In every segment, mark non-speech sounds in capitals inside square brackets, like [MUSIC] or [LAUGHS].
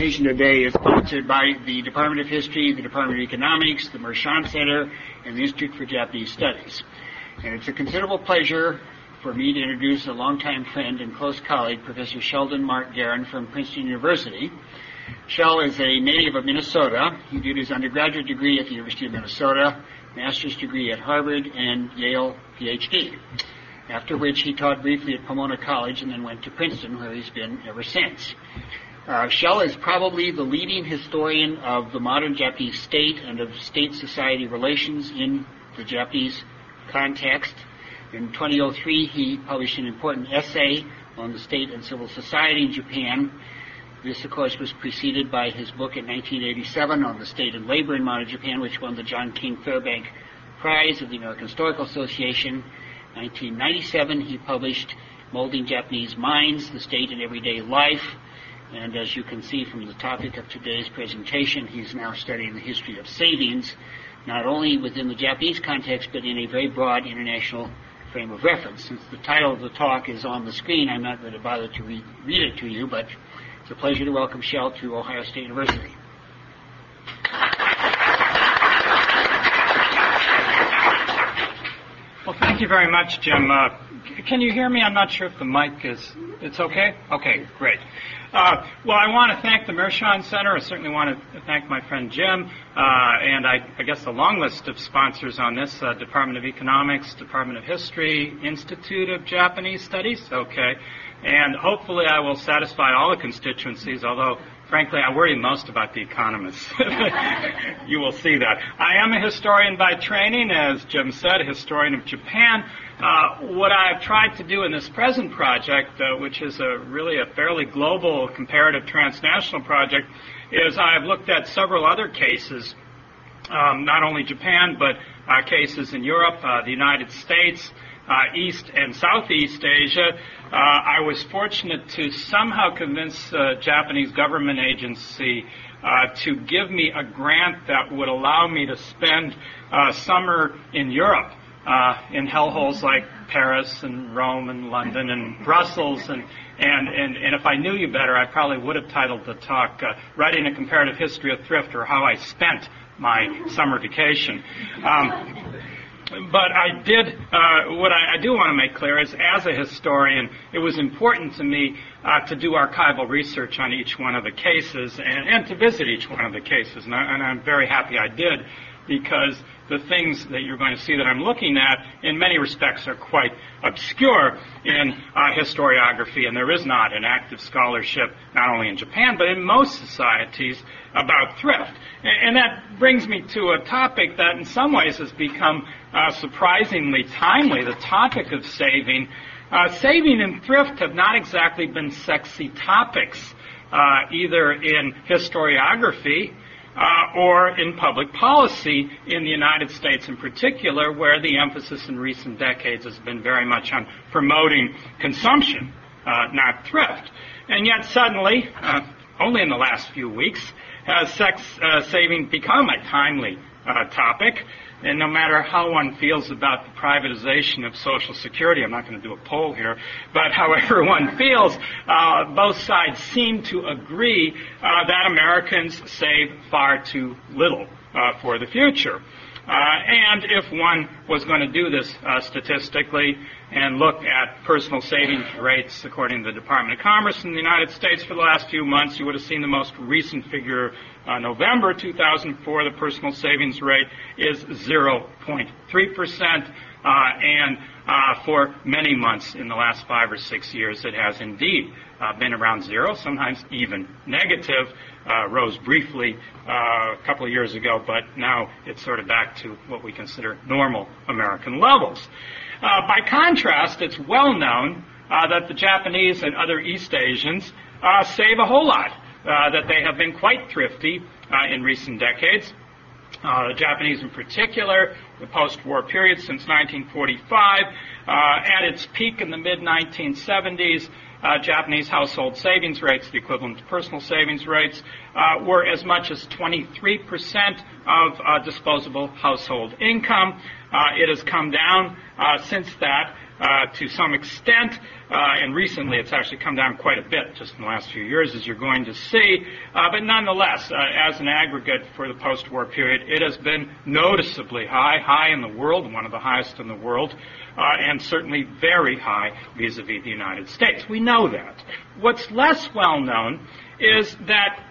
presentation today is sponsored by the Department of History, the Department of Economics, the Mershon Center, and the Institute for Japanese Studies. And it's a considerable pleasure for me to introduce a longtime friend and close colleague, Professor Sheldon Mark Garon from Princeton University. Shell is a native of Minnesota. He did his undergraduate degree at the University of Minnesota, master's degree at Harvard, and Yale PhD. After which he taught briefly at Pomona College and then went to Princeton, where he's been ever since. Uh, Shell is probably the leading historian of the modern Japanese state and of state-society relations in the Japanese context. In 2003, he published an important essay on the state and civil society in Japan. This, of course, was preceded by his book in 1987 on the state and labor in modern Japan, which won the John King Fairbank Prize of the American Historical Association. 1997, he published Molding Japanese Minds, the State and Everyday Life. And as you can see from the topic of today's presentation, he's now studying the history of savings, not only within the Japanese context, but in a very broad international frame of reference. Since the title of the talk is on the screen, I'm not going to bother to read, read it to you, but it's a pleasure to welcome Shell to Ohio State University. Well, thank you very much, Jim. Uh, can you hear me? I'm not sure if the mic is. It's okay. Okay, great. Uh, well, I want to thank the Mershon Center. I certainly want to thank my friend Jim, uh, and I, I, guess a long list of sponsors on this: uh, Department of Economics, Department of History, Institute of Japanese Studies. Okay, and hopefully I will satisfy all the constituencies. Although frankly, I worry most about the economists. [LAUGHS] you will see that. I am a historian by training, as Jim said, historian of Japan. Uh, what I've tried to do in this present project, uh, which is a really a fairly global comparative transnational project, is I've looked at several other cases, um, not only Japan, but uh, cases in Europe, uh, the United States, uh, East and Southeast Asia. Uh, I was fortunate to somehow convince the Japanese government agency uh, to give me a grant that would allow me to spend uh, summer in Europe. Uh, in hellholes like Paris and Rome and London and Brussels and and, and, and if I knew you better, I probably would have titled the talk uh, Writing a Comparative History of Thrift or How I Spent My Summer Vacation. Um, but I did, uh, what I, I, do want to make clear is as a historian, it was important to me uh, to do archival research on each one of the cases and, and to visit each one of the cases. And, I, and I'm very happy I did because the things that you're going to see that I'm looking at, in many respects, are quite obscure in uh, historiography, and there is not an active scholarship, not only in Japan, but in most societies, about thrift. And, and that brings me to a topic that, in some ways, has become uh, surprisingly timely the topic of saving. Uh, saving and thrift have not exactly been sexy topics, uh, either in historiography uh, or in public policy in the United States in particular, where the emphasis in recent decades has been very much on promoting consumption, uh, not thrift. And yet suddenly, uh, only in the last few weeks, has sex uh, saving become a timely uh, topic. And no matter how one feels about the privatization of Social Security, I'm not going to do a poll here, but however [LAUGHS] one feels, uh, both sides seem to agree uh, that Americans save far too little uh, for the future. Uh, and if one was going to do this uh, statistically and look at personal savings rates according to the Department of Commerce in the United States for the last few months, you would have seen the most recent figure, uh, November 2004, the personal savings rate is 0.3%, uh, and for many months in the last five or six years, it has indeed uh, been around zero, sometimes even negative. Uh, rose briefly uh, a couple of years ago, but now it's sort of back to what we consider normal American levels. Uh, by contrast, it's well known uh, that the Japanese and other East Asians uh, save a whole lot, uh, that they have been quite thrifty uh, in recent decades. Uh, the Japanese in particular, the post-war period since 1945, at its peak in the mid-1970s, uh, Japanese household savings rates, the equivalent to personal savings rates, uh, were as much as 23% of uh, disposable household income. Uh, it has come down uh, since that uh, to some extent, uh, and recently it's actually come down quite a bit just in the last few years, as you're going to see. Uh, but nonetheless, uh, as an aggregate for the post-war period, it has been noticeably high, high in the world, one of the highest in the world, uh, and certainly very high vis-a-vis the United States. We know that. What's less well known is that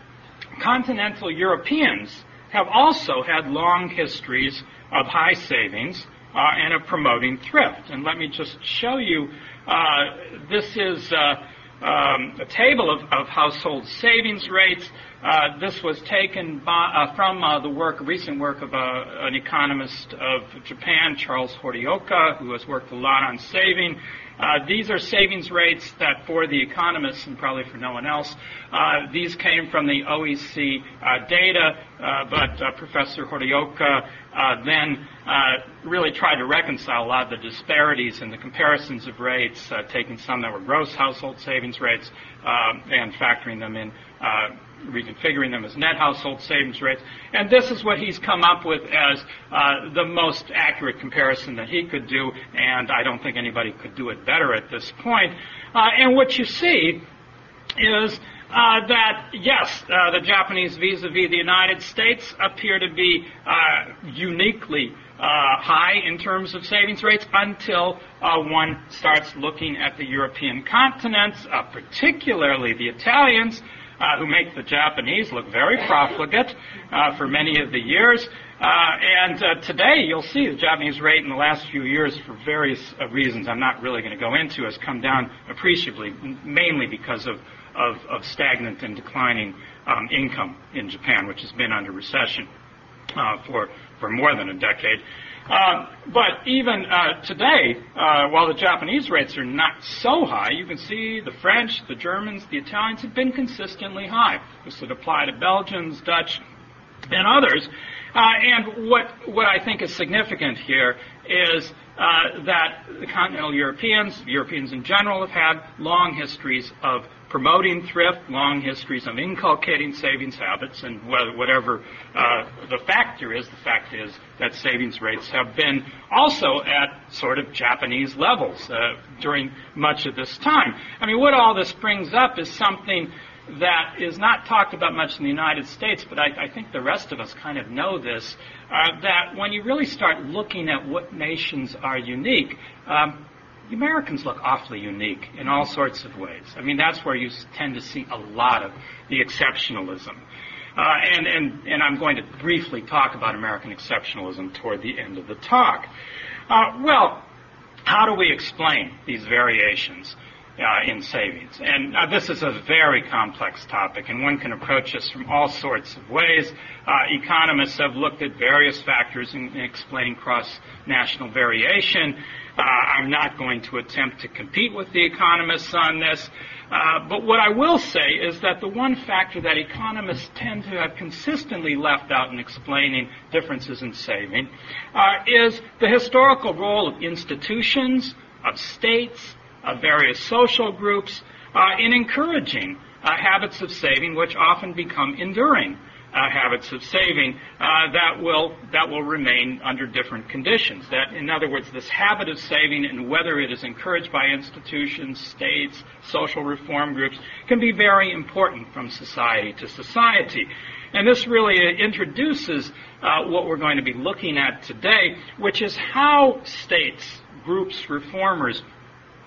continental Europeans have also had long histories of high savings and of promoting thrift. And let me just show you, uh, this is uh, um, a table of, of, household savings rates. Uh, this was taken by, uh, from uh, the work, recent work of an economist of Japan, Charles Horioka, who has worked a lot on saving. Uh, these are savings rates that for the economists and probably for no one else, uh, these came from the OEC uh, data, uh, but uh, Professor Horioka then really tried to reconcile a lot of the disparities in the comparisons of rates, taking some that were gross household savings rates and factoring them in reconfiguring them as net household savings rates. And this is what he's come up with as uh, the most accurate comparison that he could do, and I don't think anybody could do it better at this point. Uh, and what you see is uh, that yes, uh, the Japanese vis-a-vis the United States appear to be uh, uniquely uh, high in terms of savings rates until one starts looking at the European continents, particularly the Italians, uh, who make the Japanese look very profligate uh, for many of the years. Uh, and uh, today, you'll see the Japanese rate in the last few years, for various uh, reasons I'm not really going to go into, has come down appreciably, mainly because of, of, of stagnant and declining um, income in Japan, which has been under recession uh, for, for more than a decade. Uh, but even uh, today, uh, while the Japanese rates are not so high, you can see the French, the Germans, the Italians have been consistently high. This would apply to Belgians, Dutch, and others. And what, what I think is significant here is that the continental Europeans, Europeans in general, have had long histories of promoting thrift, long histories of inculcating savings habits, and whatever the factor is, the fact is that savings rates have been also at sort of Japanese levels uh, during much of this time. I mean, what all this brings up is something that is not talked about much in the United States, but I, I think the rest of us kind of know this, uh, that when you really start looking at what nations are unique, um, the Americans look awfully unique in all sorts of ways. I mean, that's where you tend to see a lot of the exceptionalism. Uh, and, and, and I'm going to briefly talk about American exceptionalism toward the end of the talk. Uh, well, how do we explain these variations? uh, in savings. And uh, this is a very complex topic, and one can approach this from all sorts of ways. Uh, economists have looked at various factors in, in explaining cross-national variation. Uh, I'm not going to attempt to compete with the economists on this. Uh, but what I will say is that the one factor that economists tend to have consistently left out in explaining differences in saving uh, is the historical role of institutions, of states, of various social groups uh, in encouraging uh, habits of saving, which often become enduring uh, habits of saving uh, that will that will remain under different conditions. That, in other words, this habit of saving and whether it is encouraged by institutions, states, social reform groups, can be very important from society to society. And this really introduces uh, what we're going to be looking at today, which is how states, groups, reformers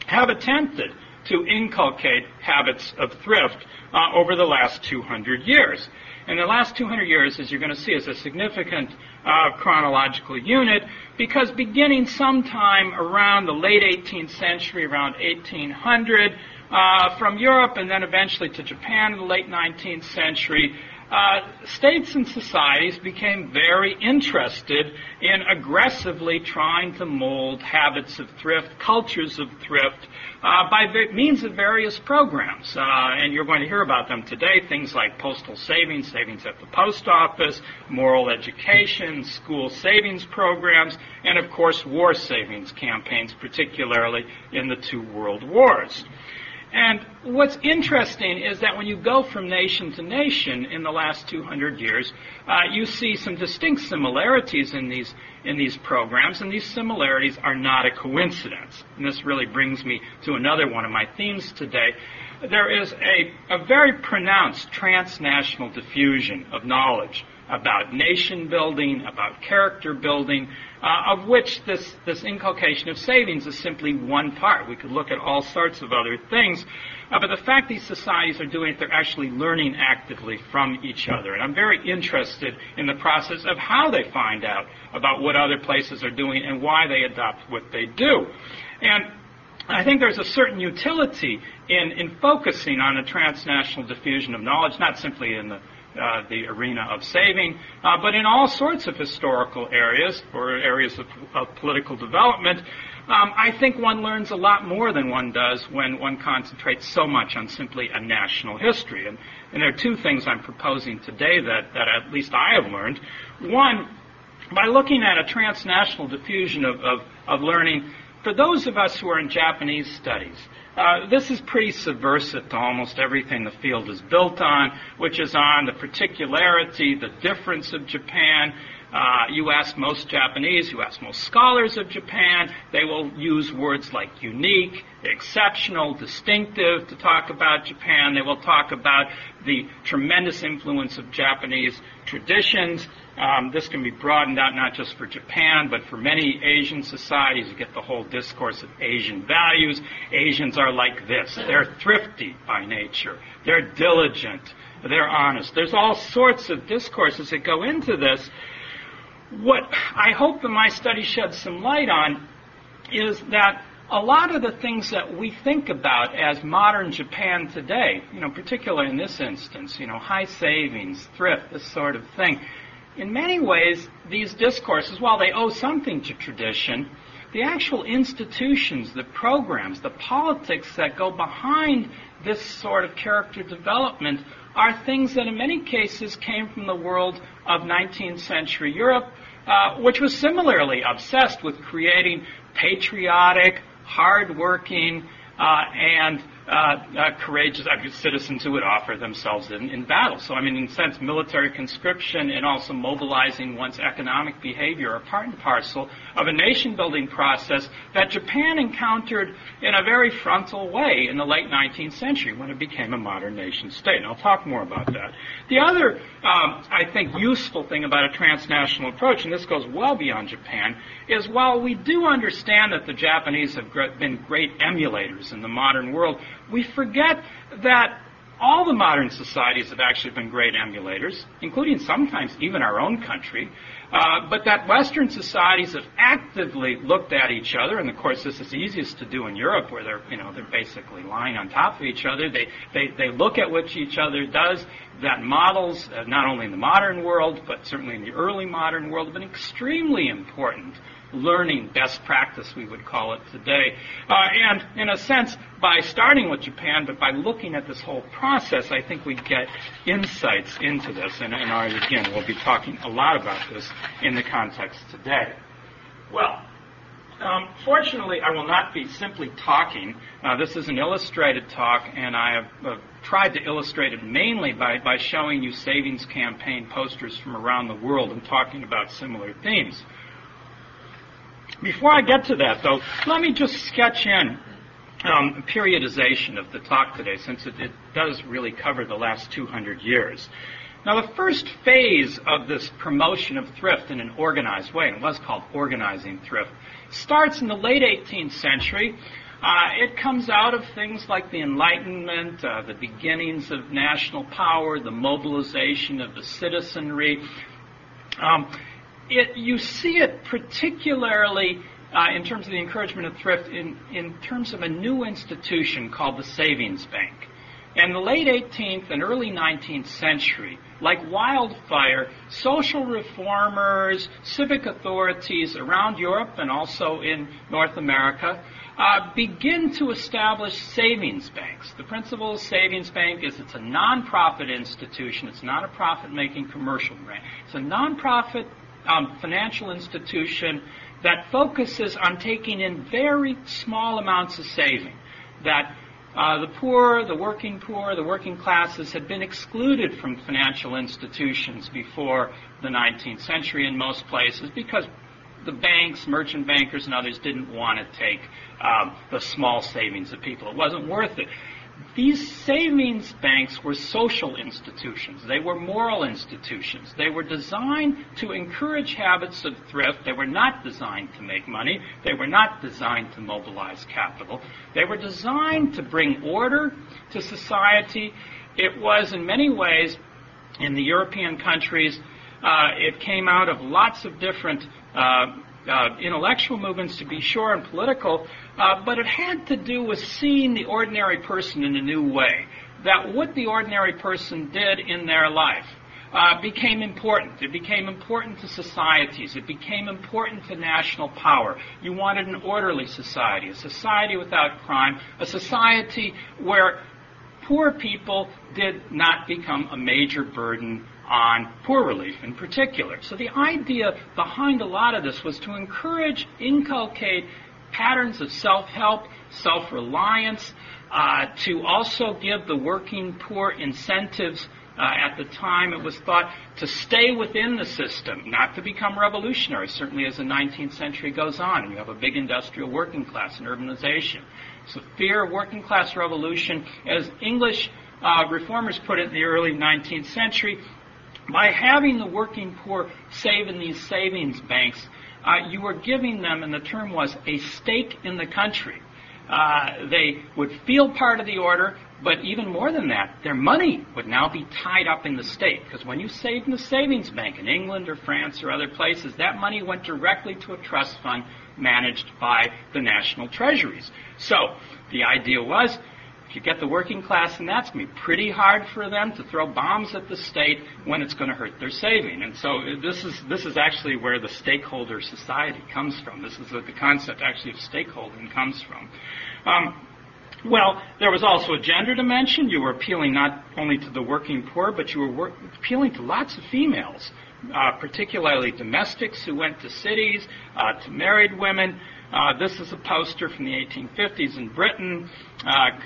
have attempted to inculcate habits of thrift uh, over the last 200 years. And the last 200 years, as you're going to see, is a significant uh, chronological unit because beginning sometime around the late 18th century, around 1800, uh, from Europe and then eventually to Japan in the late 19th century, uh, states and societies became very interested in aggressively trying to mold habits of thrift, cultures of thrift, uh, by means of various programs. Uh, and you're going to hear about them today. Things like postal savings, savings at the post office, moral education, school savings programs, and of course war savings campaigns, particularly in the two world wars. And what's interesting is that when you go from nation to nation in the last 200 years, uh, you see some distinct similarities in these in these programs, and these similarities are not a coincidence. And this really brings me to another one of my themes today. There is a, a very pronounced transnational diffusion of knowledge about nation building, about character building, uh, of which this, this inculcation of savings is simply one part. We could look at all sorts of other things. Uh, but the fact these societies are doing it, they're actually learning actively from each other. And I'm very interested in the process of how they find out about what other places are doing and why they adopt what they do. And I think there's a certain utility in, in focusing on a transnational diffusion of knowledge, not simply in the uh, the arena of saving, uh, but in all sorts of historical areas or areas of, of political development, um, I think one learns a lot more than one does when one concentrates so much on simply a national history. And, and there are two things I'm proposing today that, that at least I have learned. One, by looking at a transnational diffusion of, of, of learning, for those of us who are in Japanese studies, uh, this is pretty subversive to almost everything the field is built on, which is on the particularity, the difference of Japan. Uh, you ask most Japanese, you ask most scholars of Japan, they will use words like unique, exceptional, distinctive to talk about Japan. They will talk about the tremendous influence of Japanese traditions. Um, this can be broadened out not just for Japan, but for many Asian societies. You get the whole discourse of Asian values. Asians are like this. They're thrifty by nature. They're diligent. They're honest. There's all sorts of discourses that go into this. What I hope that my study sheds some light on is that a lot of the things that we think about as modern Japan today, you know, particularly in this instance, you know, high savings, thrift, this sort of thing, in many ways, these discourses, while they owe something to tradition, the actual institutions, the programs, the politics that go behind this sort of character development are things that in many cases came from the world of 19th century Europe, uh, which was similarly obsessed with creating patriotic, hardworking, uh, and uh, uh, courageous citizens who would offer themselves in, in battle. So, I mean, in a sense, military conscription and also mobilizing one's economic behavior are part and parcel of a nation building process that Japan encountered in a very frontal way in the late 19th century when it became a modern nation state. And I'll talk more about that. The other, um, I think, useful thing about a transnational approach, and this goes well beyond Japan, is while we do understand that the Japanese have been great emulators in the modern world, we forget that all the modern societies have actually been great emulators, including sometimes even our own country. Uh, but that Western societies have actively looked at each other, and of course this is easiest to do in Europe, where they're you know they're basically lying on top of each other. They they they look at what each other does. That models uh, not only in the modern world, but certainly in the early modern world, have been extremely important learning best practice, we would call it today. Uh, and in a sense, by starting with Japan, but by looking at this whole process, I think we get insights into this. And, and I, again, we'll be talking a lot about this in the context today. Well, um, fortunately, I will not be simply talking. Uh, this is an illustrated talk, and I have uh, tried to illustrate it mainly by, by showing you savings campaign posters from around the world and talking about similar themes. Before I get to that, though, let me just sketch in um, periodization of the talk today, since it, it does really cover the last 200 years. Now, the first phase of this promotion of thrift in an organized way, and was called organizing thrift, starts in the late 18th century. Uh, it comes out of things like the Enlightenment, uh, the beginnings of national power, the mobilization of the citizenry. Um, it, you see it particularly uh, in terms of the encouragement of thrift in, in terms of a new institution called the Savings Bank. In the late 18th and early 19th century, like wildfire, social reformers, civic authorities around Europe and also in North America uh, begin to establish savings banks. The principle of savings bank is it's a nonprofit institution. It's not a profit-making commercial bank. It's a nonprofit um, financial institution that focuses on taking in very small amounts of saving. That uh, the poor, the working poor, the working classes had been excluded from financial institutions before the 19th century in most places because the banks, merchant bankers, and others didn't want to take um, the small savings of people. It wasn't worth it. These savings banks were social institutions. They were moral institutions. They were designed to encourage habits of thrift. They were not designed to make money. They were not designed to mobilize capital. They were designed to bring order to society. It was, in many ways, in the European countries, uh, it came out of lots of different uh, uh, intellectual movements, to be sure, and political, uh, but it had to do with seeing the ordinary person in a new way. That what the ordinary person did in their life uh, became important. It became important to societies. It became important to national power. You wanted an orderly society, a society without crime, a society where poor people did not become a major burden on poor relief in particular. So the idea behind a lot of this was to encourage, inculcate patterns of self-help, self-reliance, uh, to also give the working poor incentives. Uh, at the time, it was thought to stay within the system, not to become revolutionary, certainly as the 19th century goes on, and you have a big industrial working class and urbanization. So fear of working class revolution, as English uh, reformers put it in the early 19th century, by having the working poor save in these savings banks, uh, you were giving them, and the term was, a stake in the country. Uh, they would feel part of the order, but even more than that, their money would now be tied up in the state. Because when you saved in the savings bank in England or France or other places, that money went directly to a trust fund managed by the national treasuries. So the idea was if you get the working class, and that's going to be pretty hard for them to throw bombs at the state when it's going to hurt their saving. And so this is this is actually where the stakeholder society comes from. This is what the concept actually of stakeholding comes from. Um, well, there was also a gender dimension. You were appealing not only to the working poor, but you were work- appealing to lots of females, uh, particularly domestics who went to cities, uh, to married women. Uh, this is a poster from the 1850s in Britain, uh,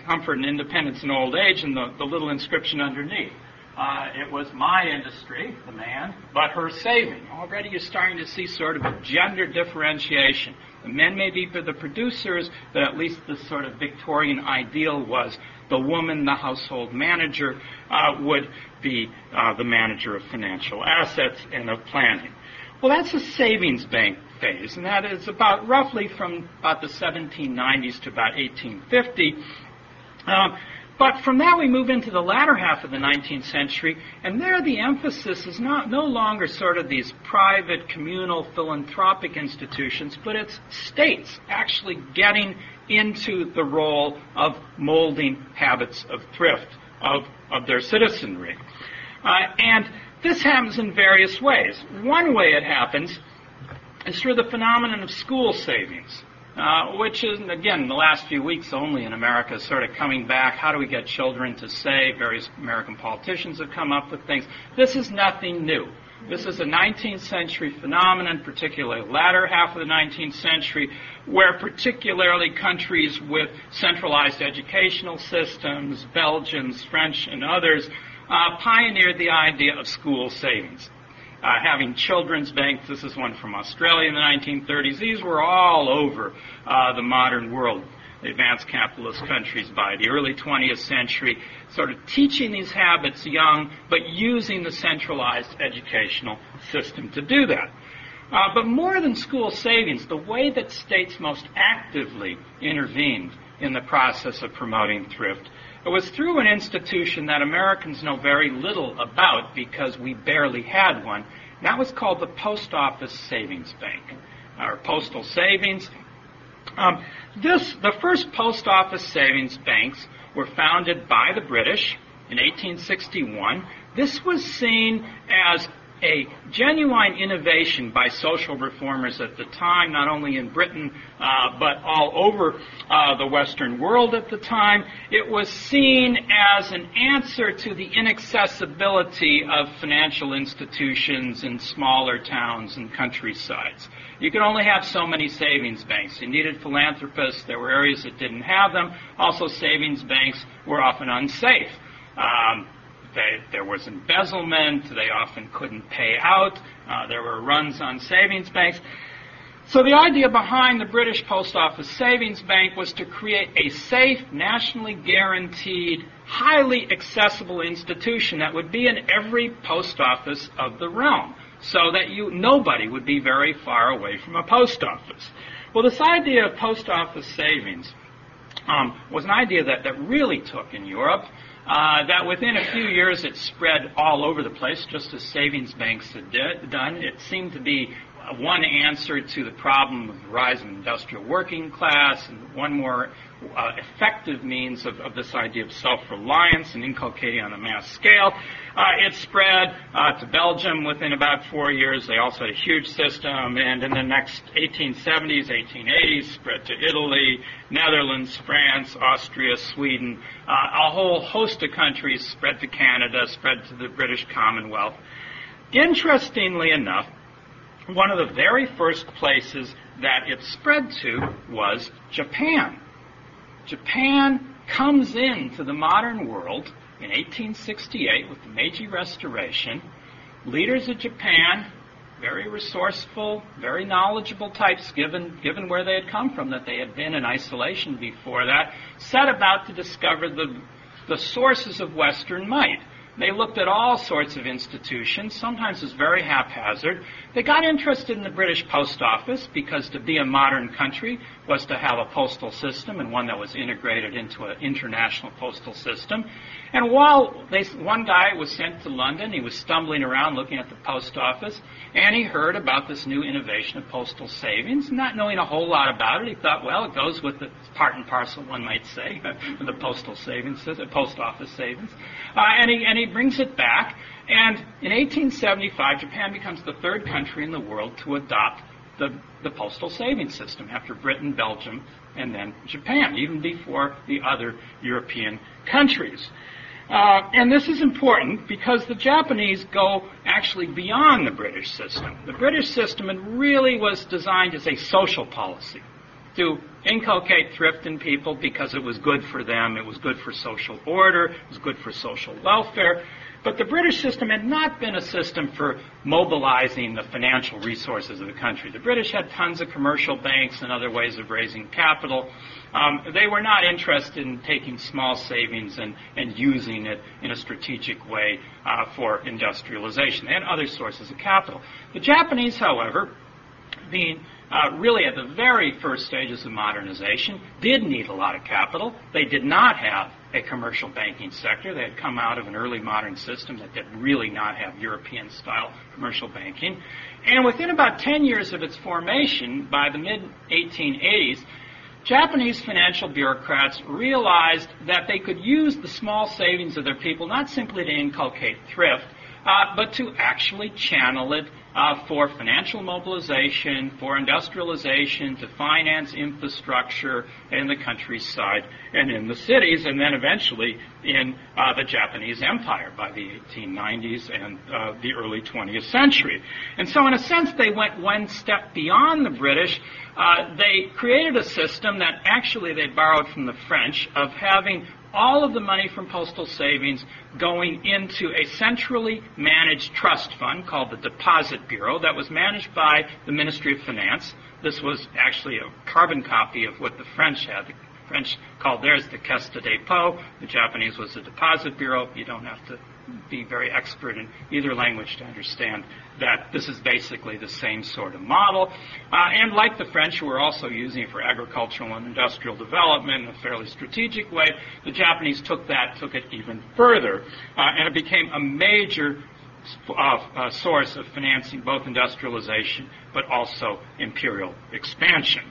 Comfort and Independence in Old Age, and the, the little inscription underneath. Uh, it was my industry, the man, but her saving. Already you're starting to see sort of a gender differentiation. The men may be the producers, but at least the sort of Victorian ideal was the woman, the household manager, uh, would be uh, the manager of financial assets and of planning. Well, that's a savings bank phase, and that is about roughly from about the 1790s to about 1850. Um, but from that we move into the latter half of the 19th century, and there the emphasis is not no longer sort of these private, communal, philanthropic institutions, but it's states actually getting into the role of molding habits of thrift of, of their citizenry. Uh, and this happens in various ways. One way it happens is through the phenomenon of school savings, uh, which is, again, in the last few weeks only in America, sort of coming back. How do we get children to save? Various American politicians have come up with things. This is nothing new. This is a 19th century phenomenon, particularly latter half of the 19th century, where particularly countries with centralized educational systems, Belgians, French, and others, uh, pioneered the idea of school savings. Uh, having children's banks, this is one from Australia in the 1930s. These were all over uh, the modern world, the advanced capitalist countries by the early 20th century, sort of teaching these habits young, but using the centralized educational system to do that. Uh, but more than school savings, the way that states most actively intervened in the process of promoting thrift it was through an institution that Americans know very little about because we barely had one. That was called the Post Office Savings Bank, or Postal Savings. Um, this, the first post office savings banks were founded by the British in 1861. This was seen as a genuine innovation by social reformers at the time, not only in Britain, uh, but all over uh, the Western world at the time. It was seen as an answer to the inaccessibility of financial institutions in smaller towns and countrysides. You could only have so many savings banks. You needed philanthropists. There were areas that didn't have them. Also, savings banks were often unsafe. Um, they, there was embezzlement. They often couldn't pay out. Uh, there were runs on savings banks. So the idea behind the British Post Office Savings Bank was to create a safe, nationally guaranteed, highly accessible institution that would be in every post office of the realm, so that you nobody would be very far away from a post office. Well, this idea of post office savings um, was an idea that, that really took in Europe. Uh, that within a few years it spread all over the place, just as savings banks had did, done. It seemed to be one answer to the problem of the rise of industrial working class, and one more uh, effective means of, of, this idea of self-reliance and inculcating on a mass scale. Uh, it spread uh, to Belgium within about four years. They also had a huge system, and in the next 1870s, 1880s, spread to Italy, Netherlands, France, Austria, Sweden, uh, a whole host of countries spread to Canada, spread to the British Commonwealth. Interestingly enough, one of the very first places that it spread to was Japan. Japan comes into the modern world in 1868 with the Meiji Restoration. Leaders of Japan, very resourceful, very knowledgeable types, given, given where they had come from, that they had been in isolation before that, set about to discover the, the sources of Western might. They looked at all sorts of institutions, sometimes it was very haphazard. They got interested in the British Post Office because to be a modern country was to have a postal system and one that was integrated into an international postal system. And while they, one guy was sent to London, he was stumbling around looking at the post office, and he heard about this new innovation of postal savings. Not knowing a whole lot about it, he thought, well, it goes with the part and parcel, one might say, [LAUGHS] the postal savings, the post office savings. Uh, and, he, and he brings it back, and in 1875, Japan becomes the third country in the world to adopt the, the postal savings system after Britain, Belgium, and then Japan, even before the other European countries. Uh, and this is important because the Japanese go actually beyond the British system. The British system really was designed as a social policy to inculcate thrift in people because it was good for them, it was good for social order, it was good for social welfare. But the British system had not been a system for mobilizing the financial resources of the country. The British had tons of commercial banks and other ways of raising capital. Um, they were not interested in taking small savings and, and using it in a strategic way uh, for industrialization. and other sources of capital. The Japanese, however, being uh, really at the very first stages of modernization, did need a lot of capital. They did not have a commercial banking sector. They had come out of an early modern system that did really not have European style commercial banking. And within about 10 years of its formation, by the mid 1880s, Japanese financial bureaucrats realized that they could use the small savings of their people not simply to inculcate thrift, uh, but to actually channel it uh, for financial mobilization, for industrialization, to finance infrastructure in the countryside and in the cities, and then eventually in uh, the Japanese Empire by the 1890s and uh, the early 20th century. And so, in a sense, they went one step beyond the British. Uh, they created a system that actually they borrowed from the French of having all of the money from postal savings going into a centrally managed trust fund called the Deposit Bureau that was managed by the Ministry of Finance. This was actually a carbon copy of what the French had. The French called theirs the Caisse de dépôt. The Japanese was the Deposit Bureau. You don't have to be very expert in either language to understand that this is basically the same sort of model. Uh, and like the French, who were also using it for agricultural and industrial development in a fairly strategic way, the Japanese took that, took it even further, uh, and it became a major uh, uh source of financing both industrialization but also imperial expansion.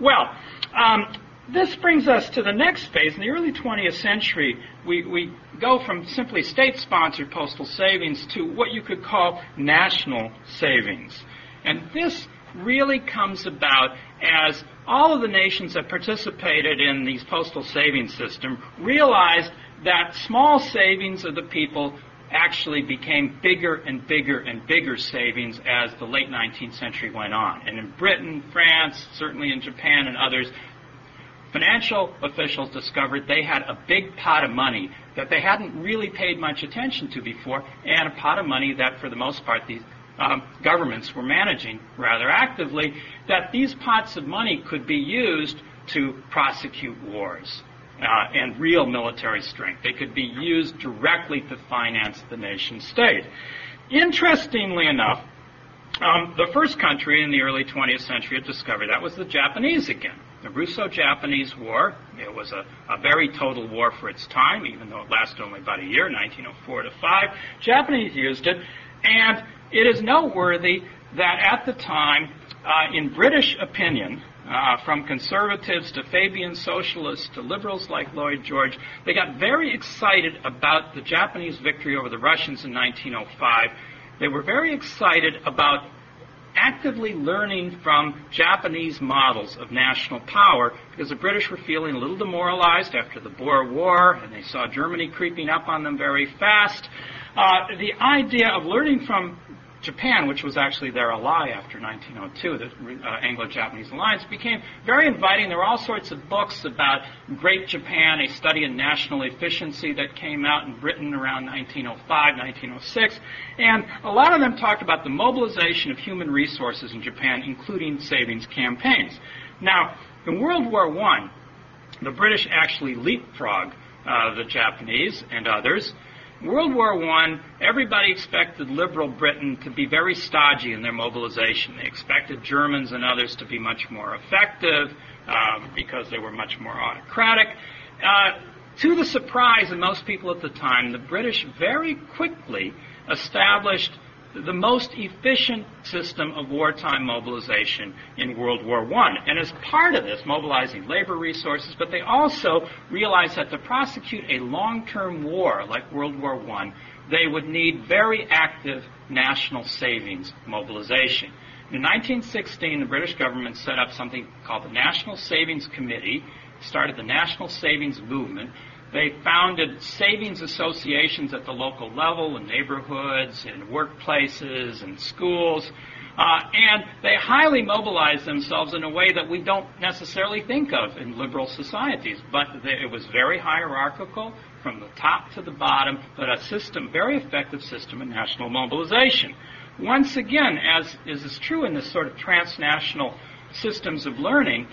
Well, um, this brings us to the next phase. In the early 20th century, we, we go from simply state sponsored postal savings to what you could call national savings. And this really comes about as all of the nations that participated in these postal savings system realized that small savings of the people actually became bigger and bigger and bigger savings as the late 19th century went on. And in Britain, France, certainly in Japan and others, financial officials discovered they had a big pot of money that they hadn't really paid much attention to before, and a pot of money that, for the most part, these um, governments were managing rather actively, that these pots of money could be used to prosecute wars. Uh, and real military strength. They could be used directly to finance the nation state. Interestingly enough, um, the first country in the early 20th century to discover that was the Japanese again. The Russo-Japanese War, it was a, a, very total war for its time, even though it lasted only about a year, 1904 to 5. Japanese used it, and it is noteworthy that at the time, uh, in British opinion, uh, from conservatives to Fabian socialists to liberals like Lloyd George, they got very excited about the Japanese victory over the Russians in 1905. They were very excited about actively learning from Japanese models of national power because the British were feeling a little demoralized after the Boer War and they saw Germany creeping up on them very fast. Uh, the idea of learning from Japan, which was actually their ally after 1902, the uh, Anglo-Japanese alliance, became very inviting. There were all sorts of books about Great Japan, a study in national efficiency that came out in Britain around 1905, 1906, and a lot of them talked about the mobilization of human resources in Japan, including savings campaigns. Now, in World War I, the British actually leapfrogged uh, the Japanese and others World War I, everybody expected liberal Britain to be very stodgy in their mobilization. They expected Germans and others to be much more effective um, because they were much more autocratic. Uh, to the surprise of most people at the time, the British very quickly established the most efficient system of wartime mobilization in World War I. And as part of this, mobilizing labor resources, but they also realized that to prosecute a long-term war like World War I, they would need very active national savings mobilization. In 1916, the British government set up something called the National Savings Committee, started the National Savings Movement, they founded savings associations at the local level in neighborhoods, in workplaces, and schools. Uh, and they highly mobilized themselves in a way that we don't necessarily think of in liberal societies. But it was very hierarchical from the top to the bottom, but a system, very effective system of national mobilization. Once again, as is true in this sort of transnational systems of learning,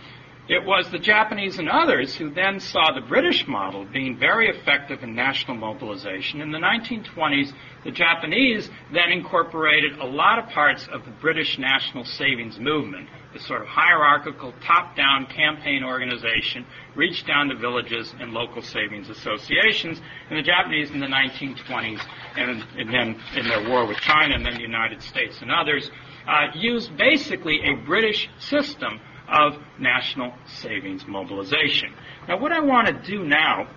it was the Japanese and others who then saw the British model being very effective in national mobilization. In the 1920s, the Japanese then incorporated a lot of parts of the British national savings movement, the sort of hierarchical top-down campaign organization, reached down to villages and local savings associations. And the Japanese in the 1920s, and, and then in their war with China, and then the United States and others, uh, used basically a British system of national savings mobilization. Now, what I want to do now,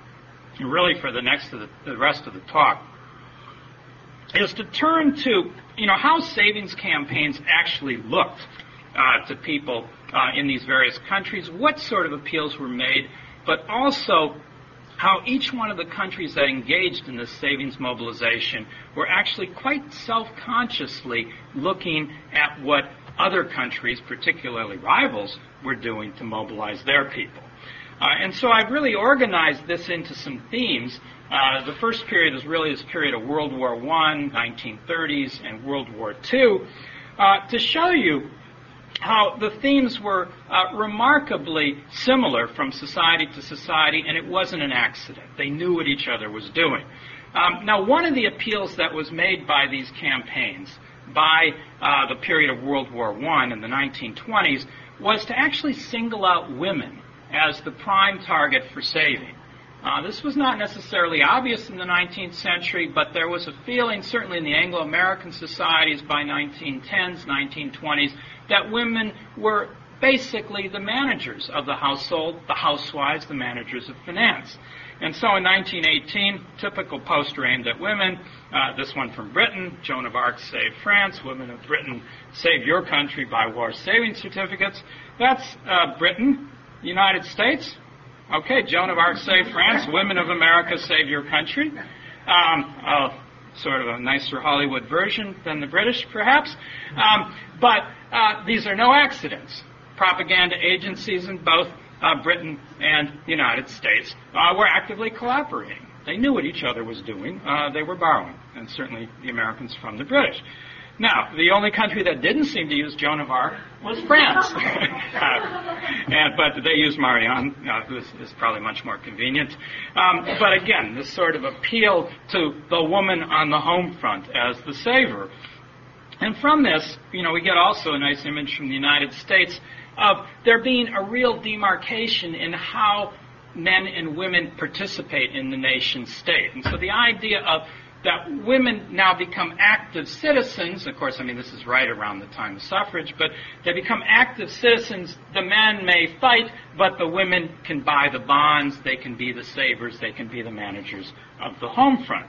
really for the next the, the rest of the talk, is to turn to you know how savings campaigns actually looked uh, to people uh, in these various countries, what sort of appeals were made, but also how each one of the countries that engaged in this savings mobilization were actually quite self-consciously looking at what other countries, particularly rivals, were doing to mobilize their people. Uh, and so I've really organized this into some themes. Uh, the first period is really this period of World War I, 1930s, and World War II, uh, to show you how the themes were uh, remarkably similar from society to society, and it wasn't an accident. They knew what each other was doing. Um, now, one of the appeals that was made by these campaigns by uh, the period of World War I in the 1920s was to actually single out women as the prime target for saving. Uh, this was not necessarily obvious in the 19th century, but there was a feeling, certainly in the Anglo-American societies by 1910s, 1920s, that women were basically the managers of the household, the housewives, the managers of finance. And so in 1918, typical poster aimed at women, uh, this one from Britain, Joan of Arc saved France, women of Britain save your country by war saving certificates. That's uh, Britain, United States. Okay, Joan of Arc saved France, women of America save your country. Um, sort of a nicer Hollywood version than the British, perhaps. Um, but uh, these are no accidents. Propaganda agencies in both uh, Britain and the United States uh, were actively collaborating. They knew what each other was doing. Uh, they were borrowing, and certainly the Americans from the British. Now, the only country that didn't seem to use Joan of Arc was France. [LAUGHS] uh, and, but they used Marianne, uh, who is, is, probably much more convenient. Um, but again, this sort of appeal to the woman on the home front as the saver. And from this, you know, we get also a nice image from the United States of there being a real demarcation in how men and women participate in the nation state. And so the idea of that women now become active citizens. Of course, I mean, this is right around the time of suffrage, but they become active citizens. The men may fight, but the women can buy the bonds, they can be the savers, they can be the managers of the home front.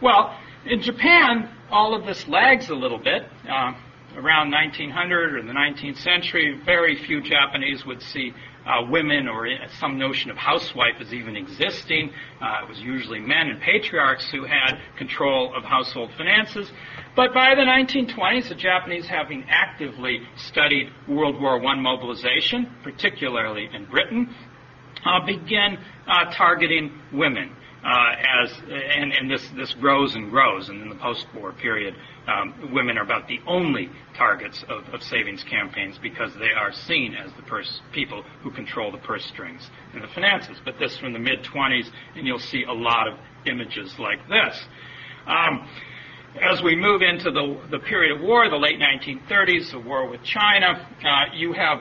Well, in Japan, all of this lags a little bit. Uh, around 1900 or the 19th century, very few Japanese would see uh, women or some notion of housewife as even existing. Uh, it was usually men and patriarchs who had control of household finances. But by the 1920s, the Japanese, having actively studied World War I mobilization, particularly in Britain, uh, began uh, targeting women. Uh, as and, and, this this grows and grows, and in the post-war period, um, women are about the only targets of, of, savings campaigns because they are seen as the purse people who control the purse strings and the finances. But this from the mid 20s, and you'll see a lot of images like this. Um, as we move into the, the period of war, the late 1930s, the war with China, uh, you have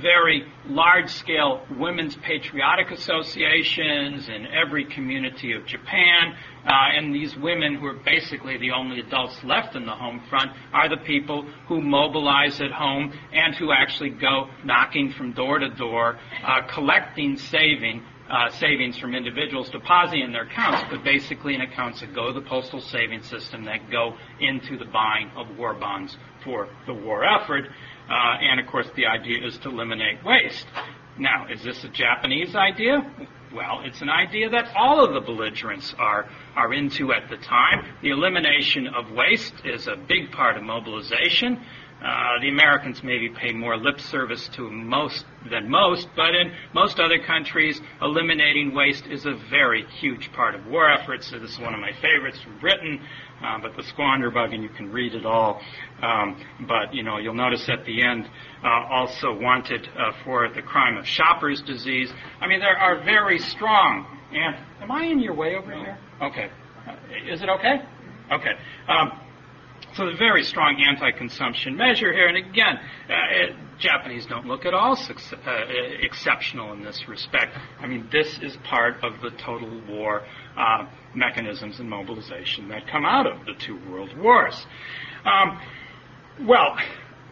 very large scale women's patriotic associations in every community of Japan. Uh, and these women, who are basically the only adults left in the home front, are the people who mobilize at home and who actually go knocking from door to door, uh, collecting saving. Uh, savings from individuals depositing in their accounts, but basically in accounts that go to the postal savings system that go into the buying of war bonds for the war effort. Uh, and of course, the idea is to eliminate waste. Now, is this a Japanese idea? Well, it's an idea that all of the belligerents are, are into at the time. The elimination of waste is a big part of mobilization. Uh, the Americans maybe pay more lip service to most than most, but in most other countries, eliminating waste is a very huge part of war efforts. So this is one of my favorites from Britain, uh, but the squander bug, and you can read it all. Um, but you know, you'll notice at the end, uh, also wanted uh, for the crime of shopper's disease. I mean, there are very strong. And am I in your way over here? Okay. Uh, is it okay? Okay. Um, so a very strong anti-consumption measure here. And again, uh, it, Japanese don't look at all uh, exceptional in this respect. I mean, this is part of the total war uh, mechanisms and mobilization that come out of the two world wars. Um, well,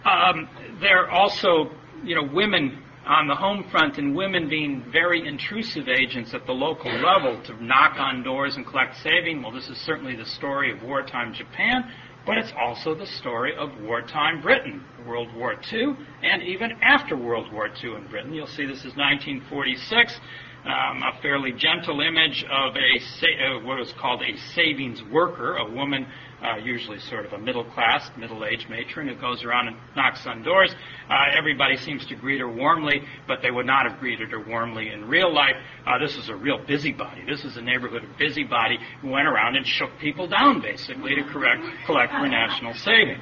um, there are also, you know, women on the home front and women being very intrusive agents at the local level to knock on doors and collect saving. Well, this is certainly the story of wartime Japan but it's also the story of wartime Britain, World War II, and even after World War II in Britain. You'll see this is 1946, um, a fairly gentle image of a uh, what is called a savings worker, a woman uh, usually sort of a middle class, middle aged matron who goes around and knocks on doors. Uh, everybody seems to greet her warmly, but they would not have greeted her warmly in real life. Uh, this is a real busybody. This is a neighborhood busybody who went around and shook people down, basically, to correct, collect for national saving.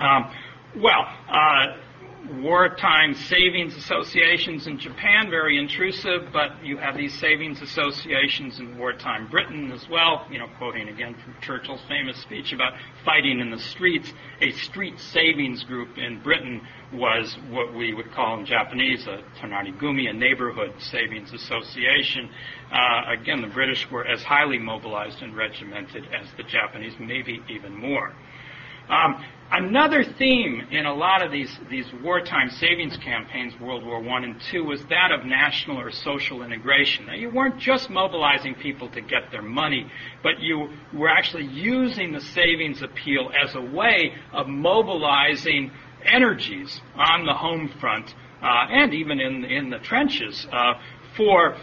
Um, well, uh, wartime savings associations in Japan, very intrusive, but you have these savings associations in wartime Britain as well. You know, quoting again from Churchill's famous speech about fighting in the streets, a street savings group in Britain was what we would call in Japanese a tonarigumi, a neighborhood savings association. Uh, again, the British were as highly mobilized and regimented as the Japanese, maybe even more. Um, another theme in a lot of these, these wartime savings campaigns, World War I and II, was that of national or social integration. Now, you weren't just mobilizing people to get their money, but you were actually using the savings appeal as a way of mobilizing energies on the home front uh, and even in, in the trenches uh, for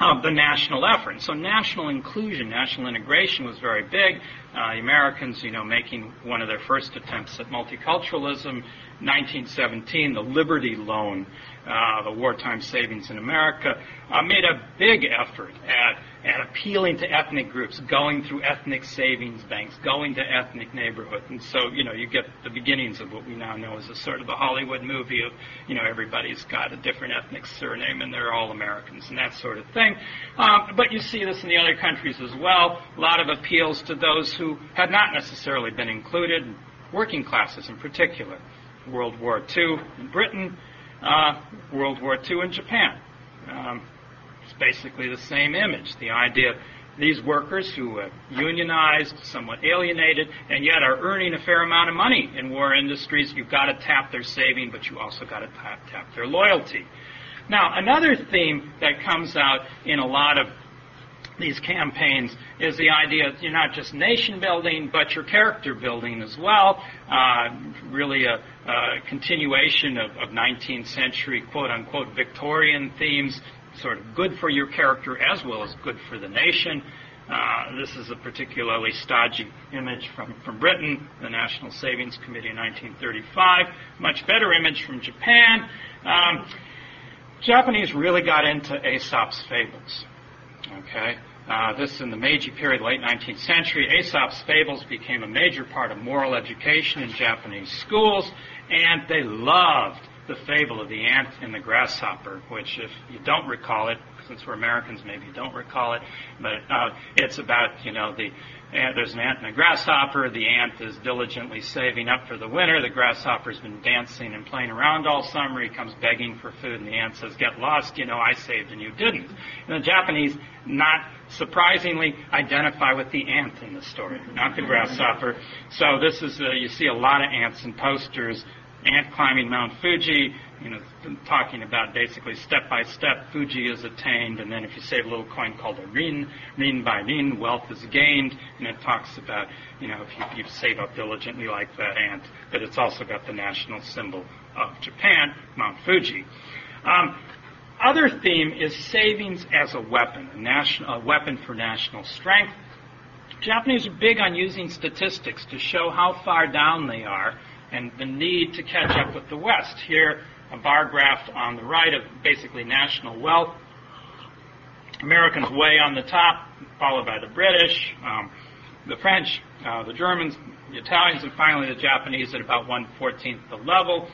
of the national effort. So national inclusion, national integration was very big. Uh, Americans, you know, making one of their first attempts at multiculturalism, 1917, the Liberty Loan, uh, the wartime savings in America, uh, made a big effort at, at appealing to ethnic groups, going through ethnic savings banks, going to ethnic neighborhoods. And so, you know, you get the beginnings of what we now know as a sort of a Hollywood movie of, you know, everybody's got a different ethnic surname and they're all Americans and that sort of thing. Um, but you see this in the other countries as well. A lot of appeals to those who had not necessarily been included, working classes in particular. World War II in Britain, uh, World War II in Japan. Um, it's basically the same image. The idea these workers who have unionized, somewhat alienated, and yet are earning a fair amount of money in war industries, you've got to tap their saving, but you also got to tap, tap their loyalty. Now, another theme that comes out in a lot of these campaigns is the idea that you're not just nation building, but you're character building as well. Uh, really a, a continuation of, of, 19th century quote unquote Victorian themes, sort of good for your character as well as good for the nation. Uh, this is a particularly stodgy image from, from Britain, the National Savings Committee in 1935. Much better image from Japan. Um, Japanese really got into Aesop's fables. Okay? Uh, this in the Meiji period, late 19th century. Aesop's fables became a major part of moral education in Japanese schools, and they loved the fable of the ant and the grasshopper, which, if you don't recall it, since we're Americans, maybe you don't recall it, but uh, it's about, you know, the and there's an ant and a grasshopper. The ant is diligently saving up for the winter. The grasshopper's been dancing and playing around all summer. He comes begging for food, and the ant says, "Get lost! You know, I saved and you didn't." And the Japanese, not surprisingly, identify with the ant in the story, not the grasshopper. So this is uh, you see a lot of ants in posters. Ant climbing Mount Fuji, you know, talking about basically step by step, Fuji is attained, and then if you save a little coin called a rin, rin by rin, wealth is gained, and it talks about, you know, if you, you save up diligently like that ant, but it's also got the national symbol of Japan, Mount Fuji. Um, other theme is savings as a weapon, a, national, a weapon for national strength. Japanese are big on using statistics to show how far down they are and the need to catch up with the West. Here, a bar graph on the right of basically national wealth. Americans way on the top, followed by the British, um, the French, uh, the Germans, the Italians, and finally the Japanese at about 114th the level.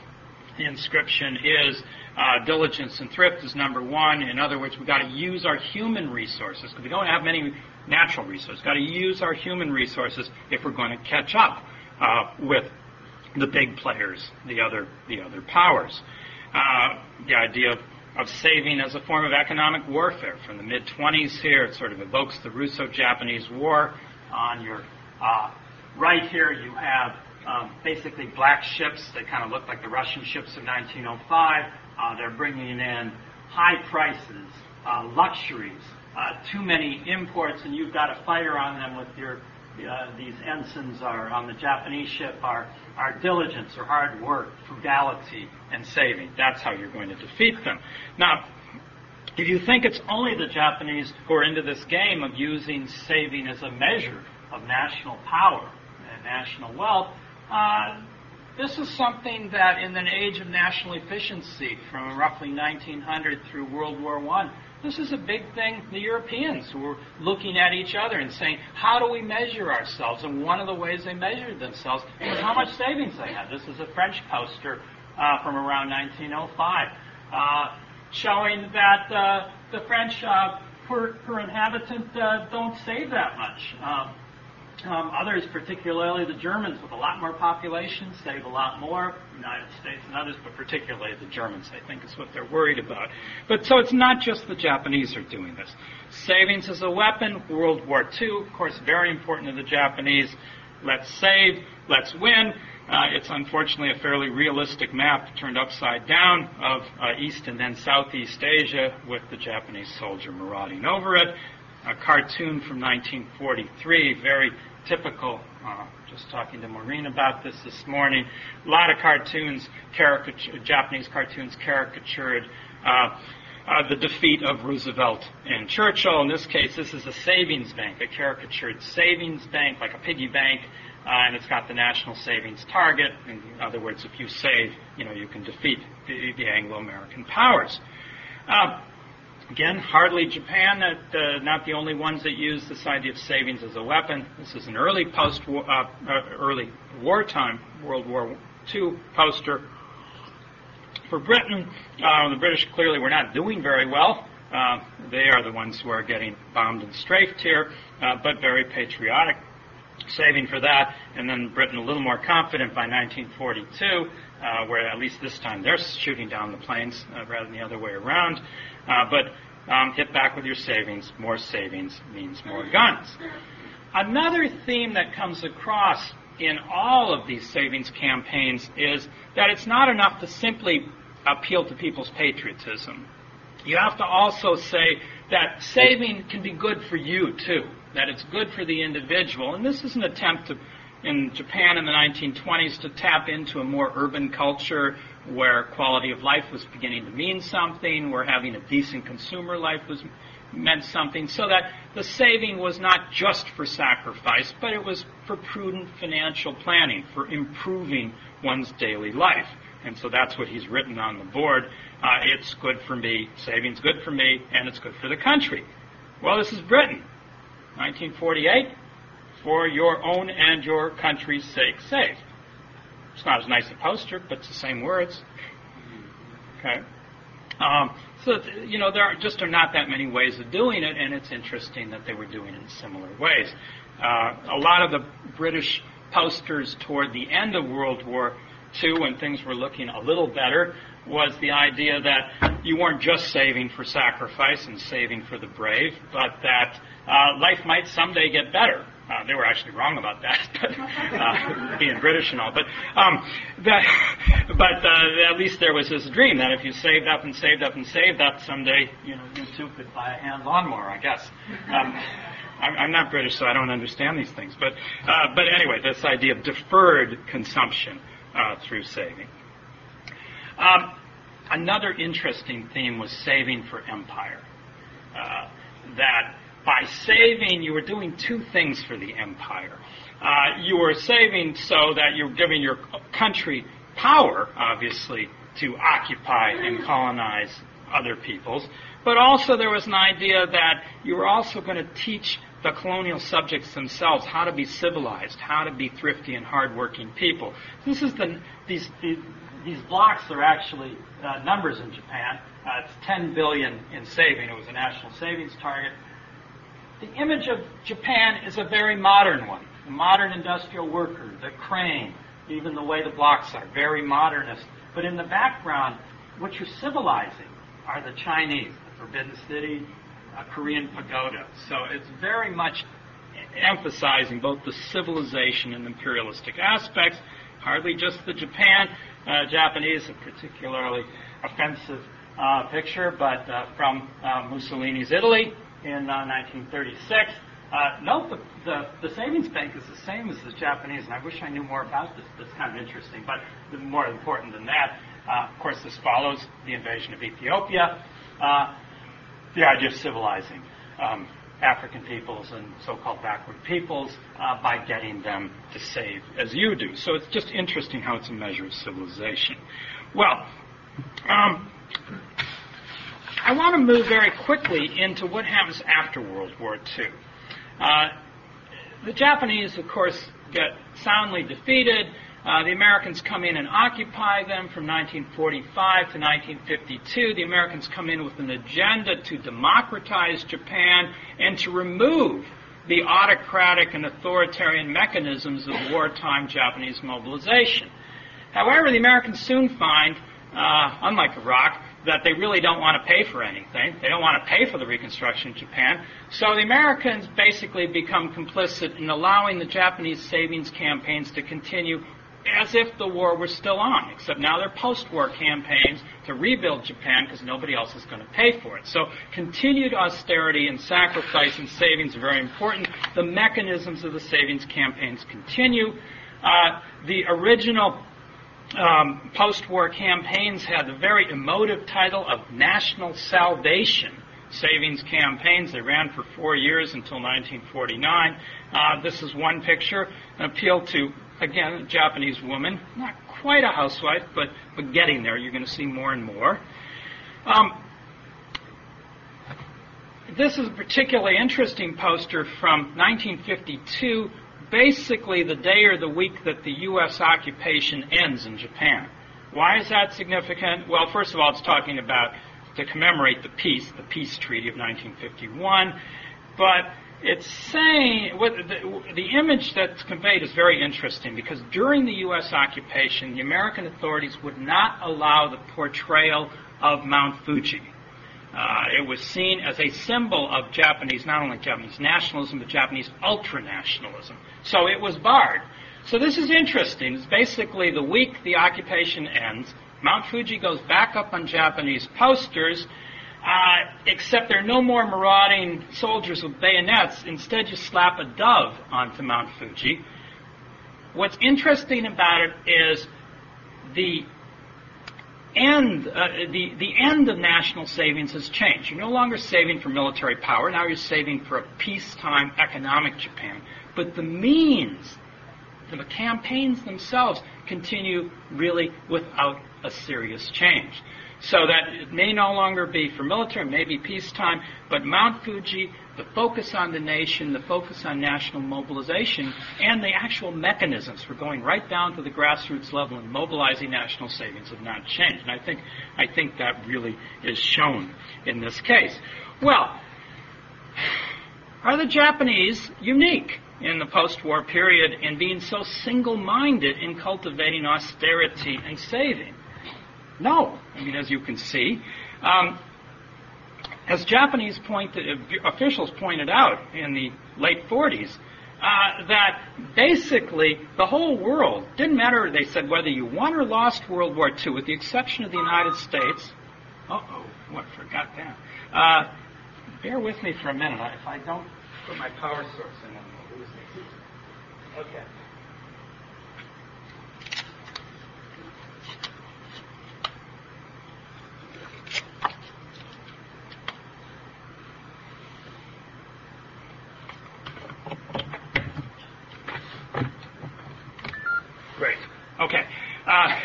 The inscription is uh, diligence and thrift is number one. In other words, we've got to use our human resources because we don't have many natural resources. We've got to use our human resources if we're going to catch up uh, with the big players, the other the other powers. Uh, the idea of, of saving as a form of economic warfare from the mid 20s here. It sort of evokes the Russo-Japanese War. On your uh, right here, you have um, basically black ships that kind of look like the Russian ships of 1905. Uh, they're bringing in high prices, uh, luxuries, uh, too many imports, and you've got a fire on them with your uh, these ensigns are on the Japanese ship are, diligence or hard work, frugality, and saving. That's how you're going to defeat them. Now, if you think it's only the Japanese who are into this game of using saving as a measure of national power and national wealth, uh, this is something that in an age of national efficiency from roughly 1900 through World War I, this is a big thing. The Europeans were looking at each other and saying, how do we measure ourselves? And one of the ways they measured themselves was how much savings they had. This is a French poster uh, from around 1905 uh, showing that uh, the French uh, per, per inhabitant uh, don't save that much. Others, particularly the Germans, with a lot more population, save a lot more. United States and others, but particularly the Germans, I think, is what they're worried about. But so it's not just the Japanese are doing this. Savings as a weapon, World War II, of course, very important to the Japanese. let's save, let's win. Uh, it's unfortunately a fairly realistic map turned upside down of uh, East and then Southeast Asia with the Japanese soldier marauding over it. A cartoon from 1943, very typical. Uh, just talking to Maureen about this this morning. A lot of cartoons, caricature, Japanese cartoons caricatured uh, uh, the defeat of Roosevelt and Churchill. In this case, this is a savings bank, a caricatured savings bank, like a piggy bank, uh, and it's got the national savings target. In other words, if you save, you know, you can defeat the, the Anglo-American powers. Uh, again, hardly Japan, uh, not the only ones that use this idea of savings as a weapon. This is an early post-war, uh, uh, early wartime World War II poster for Britain, uh, the British clearly were not doing very well. Uh, they are the ones who are getting bombed and strafed here, uh, but very patriotic, saving for that. And then Britain a little more confident by 1942, uh, where at least this time they're shooting down the planes uh, rather than the other way around. Uh, but um, hit back with your savings. More savings means more guns. Another theme that comes across in all of these savings campaigns is that it's not enough to simply appeal to people's patriotism. You have to also say that saving can be good for you too, that it's good for the individual. And this is an attempt to, in Japan in the 1920s to tap into a more urban culture where quality of life was beginning to mean something, where having a decent consumer life was meant something, so that the saving was not just for sacrifice, but it was for prudent financial planning, for improving one's daily life. And so that's what he's written on the board. Uh, it's good for me, saving's good for me, and it's good for the country. Well, this is Britain, 1948. For your own and your country's sake, save. It's not as nice a poster, but it's the same words. Okay. Um, so, you know, there are just are not that many ways of doing it, and it's interesting that they were doing it in similar ways. Uh, a lot of the British posters toward the end of World War II, when things were looking a little better, was the idea that you weren't just saving for sacrifice and saving for the brave, but that uh, life might someday get better. Uh, they were actually wrong about that, [LAUGHS] but, uh, being British and all. But um, that, but uh, at least there was this dream that if you saved up and saved up and saved up, someday you know you too could buy a hand lawnmower. I guess. Um, I'm, I'm not British, so I don't understand these things. But uh, but anyway, this idea of deferred consumption uh, through saving. Um, another interesting theme was saving for empire. Uh, that by saving, you were doing two things for the empire. Uh, you were saving so that you're giving your country power, obviously, to occupy and colonize other peoples, but also there was an idea that you were also going to teach the colonial subjects themselves how to be civilized, how to be thrifty and hardworking people. This is the these these, these blocks are actually uh, numbers in Japan. Uh, it's 10 billion in saving. It was a national savings target. The image of Japan is a very modern one. The modern industrial worker, the crane, even the way the blocks are, very modernist. But in the background, what you're civilizing are the Chinese, the Forbidden City, a Korean pagoda. So it's very much emphasizing both the civilization and imperialistic aspects. Hardly just the Japan, uh, Japanese, a particularly offensive uh, picture, but uh, from uh, Mussolini's Italy, in uh, 1936. Uh, note the, the, the, savings bank is the same as the Japanese, and I wish I knew more about this. That's kind of interesting. But more important than that, uh, of course, this follows the invasion of Ethiopia, uh, the idea of civilizing um, African peoples and so-called backward peoples uh, by getting them to save as you do. So it's just interesting how it's a measure of civilization. Well, um, I want to move very quickly into what happens after World War II. Uh, the Japanese, of course, get soundly defeated. Uh, the Americans come in and occupy them from 1945 to 1952. The Americans come in with an agenda to democratize Japan and to remove the autocratic and authoritarian mechanisms of wartime Japanese mobilization. However, the Americans soon find, uh, unlike Iraq, that they really don't want to pay for anything. They don't want to pay for the reconstruction of Japan. So the Americans basically become complicit in allowing the Japanese savings campaigns to continue as if the war were still on, except now they're post-war campaigns to rebuild Japan because nobody else is going to pay for it. So continued austerity and sacrifice and savings are very important. The mechanisms of the savings campaigns continue. Uh, the original um, post-war campaigns had the very emotive title of National Salvation savings campaigns. They ran for four years until 1949. Uh, this is one picture, an appeal to, again, a Japanese woman, not quite a housewife, but, but getting there. You're going to see more and more. Um, this is a particularly interesting poster from 1952 basically the day or the week that the U.S. occupation ends in Japan. Why is that significant? Well, first of all, it's talking about to commemorate the peace, the peace treaty of 1951, but it's saying the, the image that's conveyed is very interesting because during the U.S. occupation, the American authorities would not allow the portrayal of Mount Fuji. Uh, it was seen as a symbol of Japanese, not only Japanese nationalism, but Japanese ultranationalism. So it was barred. So this is interesting. It's basically the week the occupation ends. Mount Fuji goes back up on Japanese posters, uh, except there are no more marauding soldiers with bayonets. Instead, you slap a dove onto Mount Fuji. What's interesting about it is the end, uh, the, the end of national savings has changed. You're no longer saving for military power. Now you're saving for a peacetime economic Japan. But the means, the campaigns themselves continue really without a serious change. So that it may no longer be for military, it may be peacetime, but Mount Fuji, the focus on the nation, the focus on national mobilization, and the actual mechanisms for going right down to the grassroots level and mobilizing national savings have not changed. And I think, I think that really is shown in this case. Well, are the Japanese unique? in the post-war period in being so single-minded in cultivating austerity and saving? No. I mean, as you can see, um, as Japanese pointed, officials pointed out in the late 40s, uh, that basically the whole world didn't matter. They said whether you won or lost World War II, with the exception of the United States. Uh oh, what forgot that? Uh, bear with me for a minute. If I don't put my power source in, I'm going to lose it. Okay. Great. Okay. Uh,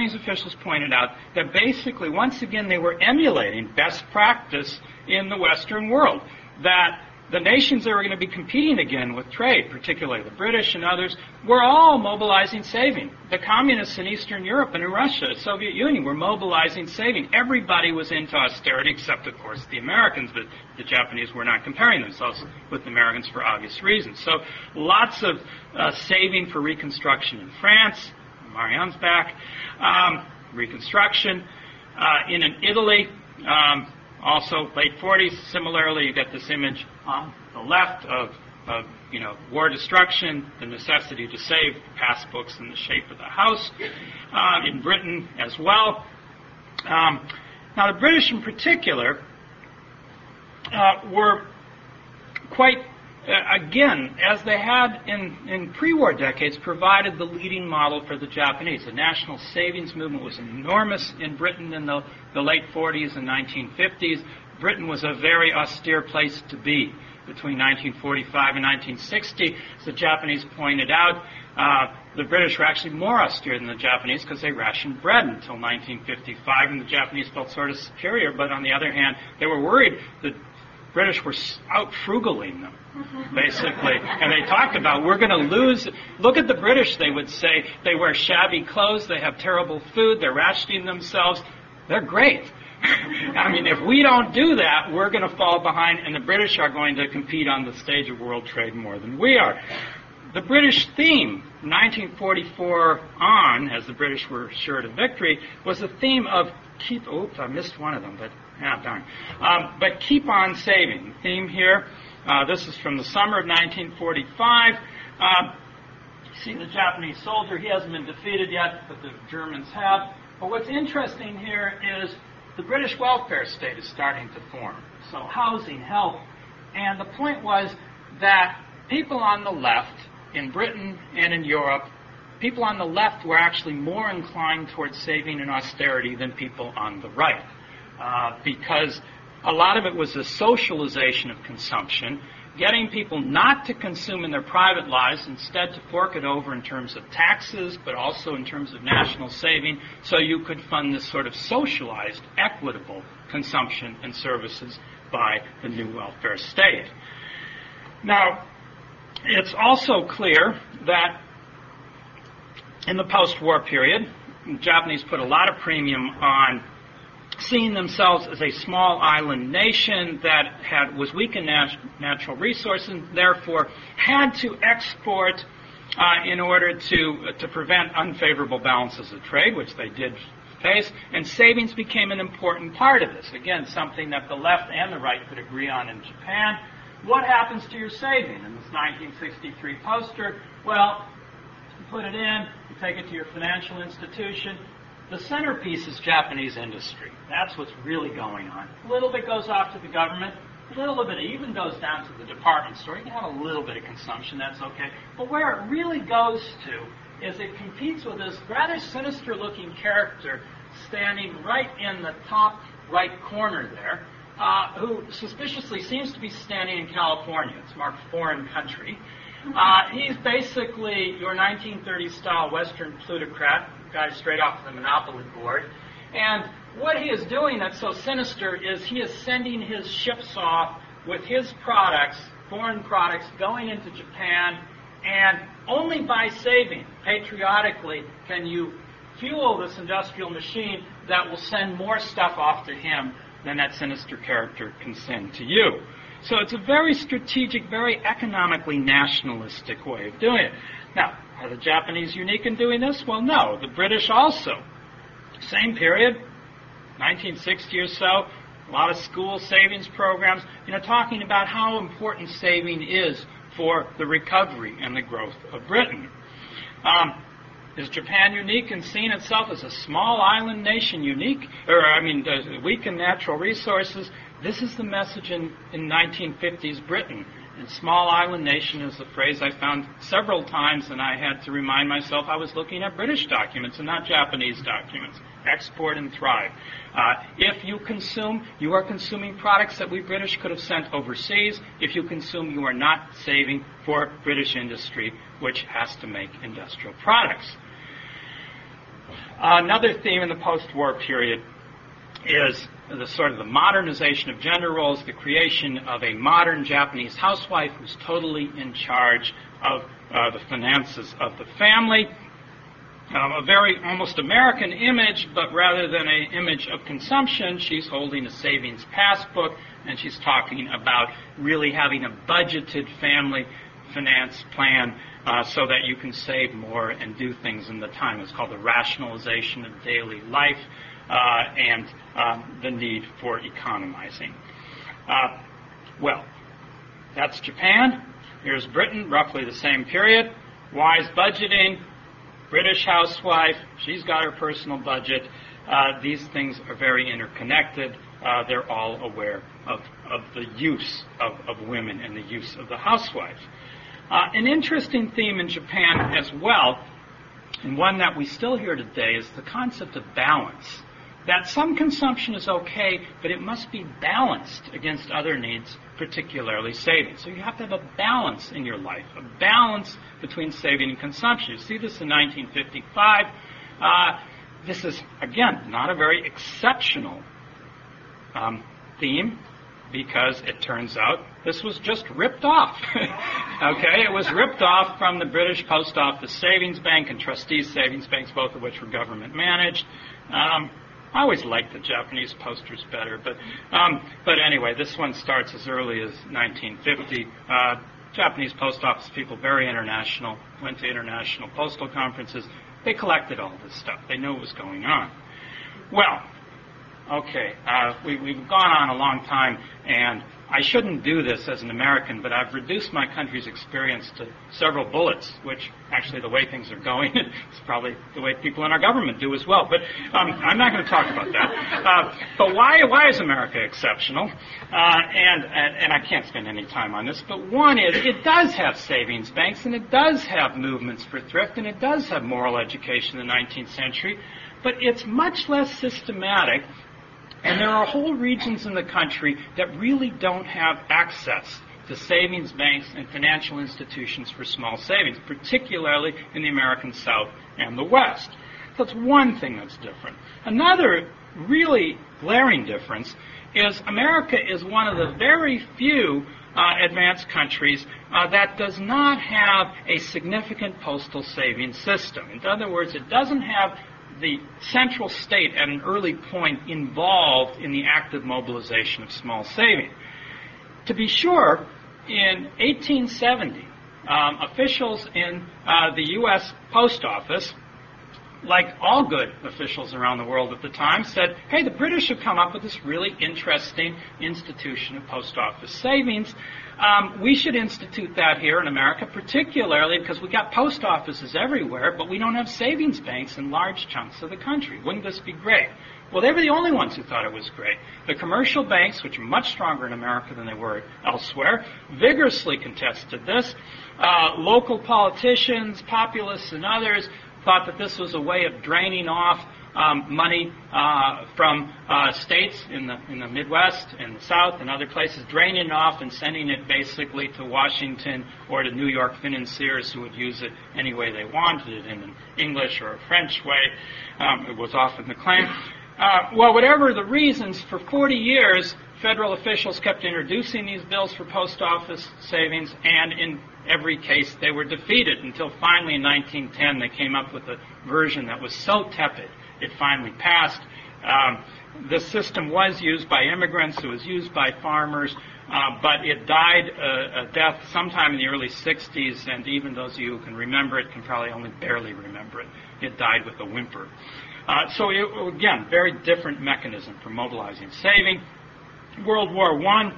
Japanese officials pointed out that basically, once again, they were emulating best practice in the Western world. That the nations that were going to be competing again with trade, particularly the British and others, were all mobilizing saving. The communists in Eastern Europe and in Russia, the Soviet Union, were mobilizing saving. Everybody was into austerity, except, of course, the Americans, but the Japanese were not comparing themselves with the Americans for obvious reasons. So lots of uh, saving for reconstruction in France. Marianne's back. Um, reconstruction. Uh, in Italy, um, also, late 40s, similarly, you get this image on the left of, of you know, war destruction, the necessity to save passbooks in the shape of the house. Uh, in Britain as well. Um, now, the British in particular uh, were quite again, as they had in, in pre-war decades, provided the leading model for the Japanese. The national savings movement was enormous in Britain in the, the late 40s and 1950s. Britain was a very austere place to be between 1945 and 1960. As the Japanese pointed out, uh, the British were actually more austere than the Japanese because they rationed bread until 1955, and the Japanese felt sort of superior. But on the other hand, they were worried that British were out frugaling them, basically. And they talked about, we're going to lose. Look at the British, they would say. They wear shabby clothes, they have terrible food, they're rationing themselves. They're great. [LAUGHS] I mean, if we don't do that, we're going to fall behind, and the British are going to compete on the stage of world trade more than we are. the British theme, 1944 on, as the British were sure to victory, was the theme of keep. Oops, I missed one of them, but yeah, darn. Um, but keep on saving. Theme here. Uh, this is from the summer of 1945. Uh, see the Japanese soldier. He hasn't been defeated yet, but the Germans have. But what's interesting here is the British welfare state is starting to form. So housing, health, and the point was that people on the left in Britain and in Europe, people on the left were actually more inclined towards saving and austerity than people on the right. Uh, because a lot of it was a socialization of consumption, getting people not to consume in their private lives, instead to fork it over in terms of taxes, but also in terms of national saving, so you could fund this sort of socialized, equitable consumption and services by the new welfare state. Now, it's also clear that in the post-war period, the Japanese put a lot of premium on seeing themselves as a small island nation that had was weak in nat- natural resources, and therefore had to export uh, in order to to prevent unfavorable balances of trade, which they did face, and savings became an important part of this. Again, something that the left and the right could agree on in Japan. What happens to your saving in this 1963 poster? Well, you put it in, you take it to your financial institution. The centerpiece is Japanese industry. That's what's really going on. A little bit goes off to the government. A little bit even goes down to the department store. You can have a little bit of consumption, that's okay. But where it really goes to is it competes with this rather sinister looking character standing right in the top right corner there uh, who suspiciously seems to be standing in California. It's marked foreign country. Uh, he's basically your 1930s style Western plutocrat, guy straight off the Monopoly board. And what he is doing that's so sinister is he is sending his ships off with his products, foreign products, going into Japan, and only by saving patriotically can you fuel this industrial machine that will send more stuff off to him than that sinister character can send to you. So it's a very strategic, very economically nationalistic way of doing it. Now, are the Japanese unique in doing this? Well, no. The British also. Same period, 1960 or so, a lot of school savings programs, you know, talking about how important saving is for the recovery and the growth of Britain. Um, is Japan unique in seeing itself as a small island nation, unique, or I mean, weak in natural resources? This is the message in, in 1950s Britain. And small island nation is a phrase I found several times, and I had to remind myself I was looking at British documents and not Japanese documents. Export and thrive. Uh, if you consume, you are consuming products that we British could have sent overseas. If you consume, you are not saving for British industry, which has to make industrial products. Another theme in the post-war period is the sort of the modernization of gender roles, the creation of a modern Japanese housewife who's totally in charge of uh, the finances of the family. Um, a very almost American image, but rather than an image of consumption, she's holding a savings passbook and she's talking about really having a budgeted family finance plan uh, so that you can save more and do things in the time. It's called the rationalization of daily life and um, the need for economizing. Uh, well, that's Japan. Here's Britain, roughly the same period. Wise budgeting, British housewife, she's got her personal budget. Uh, these things are very interconnected. Uh, they're all aware of, of the use of, of women and the use of the housewife. Uh, an interesting theme in Japan as well, and one that we still hear today, is the concept of balance. That some consumption is okay, but it must be balanced against other needs, particularly saving. So you have to have a balance in your life, a balance between saving and consumption. You see this in 1955. Uh, this is, again, not a very exceptional um, theme because it turns out this was just ripped off. [LAUGHS] okay, it was ripped off from the British Post Office Savings Bank and Trustees Savings Banks, both of which were government managed. Um, I always liked the Japanese posters better, but um, but anyway, this one starts as early as 1950. Uh, Japanese post office people, very international, went to international postal conferences. They collected all this stuff. They knew what was going on. Well, okay, uh, we, we've gone on a long time, and I shouldn't do this as an American, but I've reduced my country's experience to several bullets, which actually the way things are going [LAUGHS] is probably the way people in our government do as well. But um, I'm not going to talk about that. Uh, but why, why is America exceptional? Uh, and, and, and I can't spend any time on this, but one is it does have savings banks, and it does have movements for thrift, and it does have moral education in the 19th century, but it's much less systematic and there are whole regions in the country that really don't have access to savings banks and financial institutions for small savings, particularly in the American South and the West. That's one thing that's different. Another really glaring difference is America is one of the very few uh, advanced countries uh, that does not have a significant postal savings system. In other words, it doesn't have the central state at an early point involved in the active mobilization of small saving. To be sure, in 1870, um, officials in uh, the U.S. Post Office, like all good officials around the world at the time, said, hey, the British have come up with this really interesting institution of post office savings. Um, we should institute that here in America, particularly because we've got post offices everywhere, but we don't have savings banks in large chunks of the country. Wouldn't this be great? Well, they were the only ones who thought it was great. The commercial banks, which are much stronger in America than they were elsewhere, vigorously contested this. Uh, local politicians, populists, and others thought that this was a way of draining off um, money uh, from uh, states in the in the Midwest and the South and other places, draining it off and sending it basically to Washington or to New York financiers who would use it any way they wanted it in an English or a French way. Um, it was often the claim. Uh, well, whatever the reasons, for 40 years, federal officials kept introducing these bills for post office savings, and in every case they were defeated until finally in 1910 they came up with a version that was so tepid it finally passed. Um, the system was used by immigrants, it was used by farmers, uh, but it died a, death sometime in the early 60s, and even those of you who can remember it can probably only barely remember it. It died with a whimper. Uh, so it, again, very different mechanism for mobilizing saving. World War I,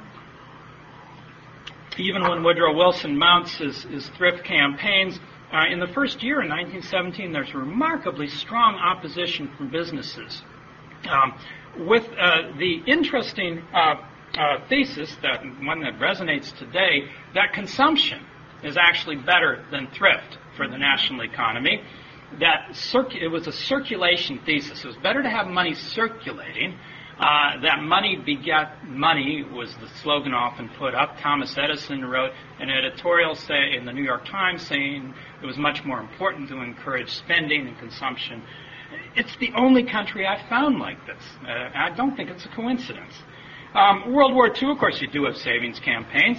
even when Woodrow Wilson mounts his, his thrift campaigns, uh, in the first year in 1917, there's remarkably strong opposition from businesses. Um, with uh, the interesting uh, uh, thesis, that one that resonates today, that consumption is actually better than thrift for the national economy. That circ- it was a circulation thesis. It was better to have money circulating uh, that money begat money was the slogan often put up. Thomas Edison wrote an editorial say in the New York Times saying it was much more important to encourage spending and consumption. It's the only country I've found like this. Uh, I don't think it's a coincidence. Um, World War II, of course, you do have savings campaigns.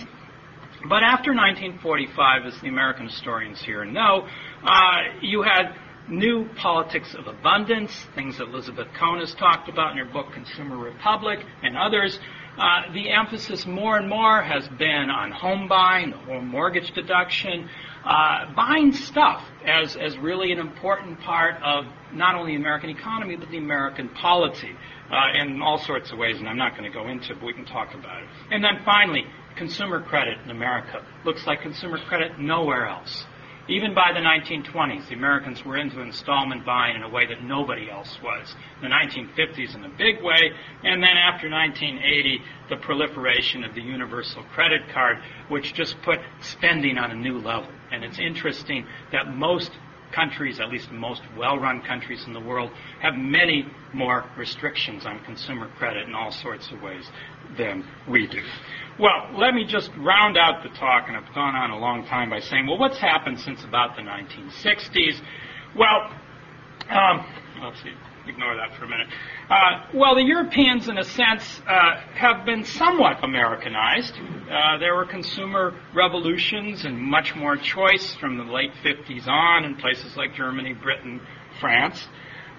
But after 1945, as the American historians here know, uh, you had new politics of abundance, things that Elizabeth Cohen has talked about in her book Consumer Republic and others. Uh, the emphasis more and more has been on home buying, home mortgage deduction, uh, buying stuff as, as really an important part of not only the American economy, but the American polity uh, in all sorts of ways, and I'm not going to go into it, but we can talk about it. And then finally, consumer credit in America looks like consumer credit nowhere else. Even by the 1920s, the Americans were into installment buying in a way that nobody else was. The 1950s in a big way, and then after 1980, the proliferation of the universal credit card, which just put spending on a new level. And it's interesting that most countries, at least most well-run countries in the world, have many more restrictions on consumer credit in all sorts of ways than we do. Well, let me just round out the talk, and I've gone on a long time by saying, well, what's happened since about the 1960s? Well, um, let's see, ignore that for a minute. Uh, well, the Europeans, in a sense, uh, have been somewhat Americanized. Uh, there were consumer revolutions and much more choice from the late 50s on in places like Germany, Britain, France.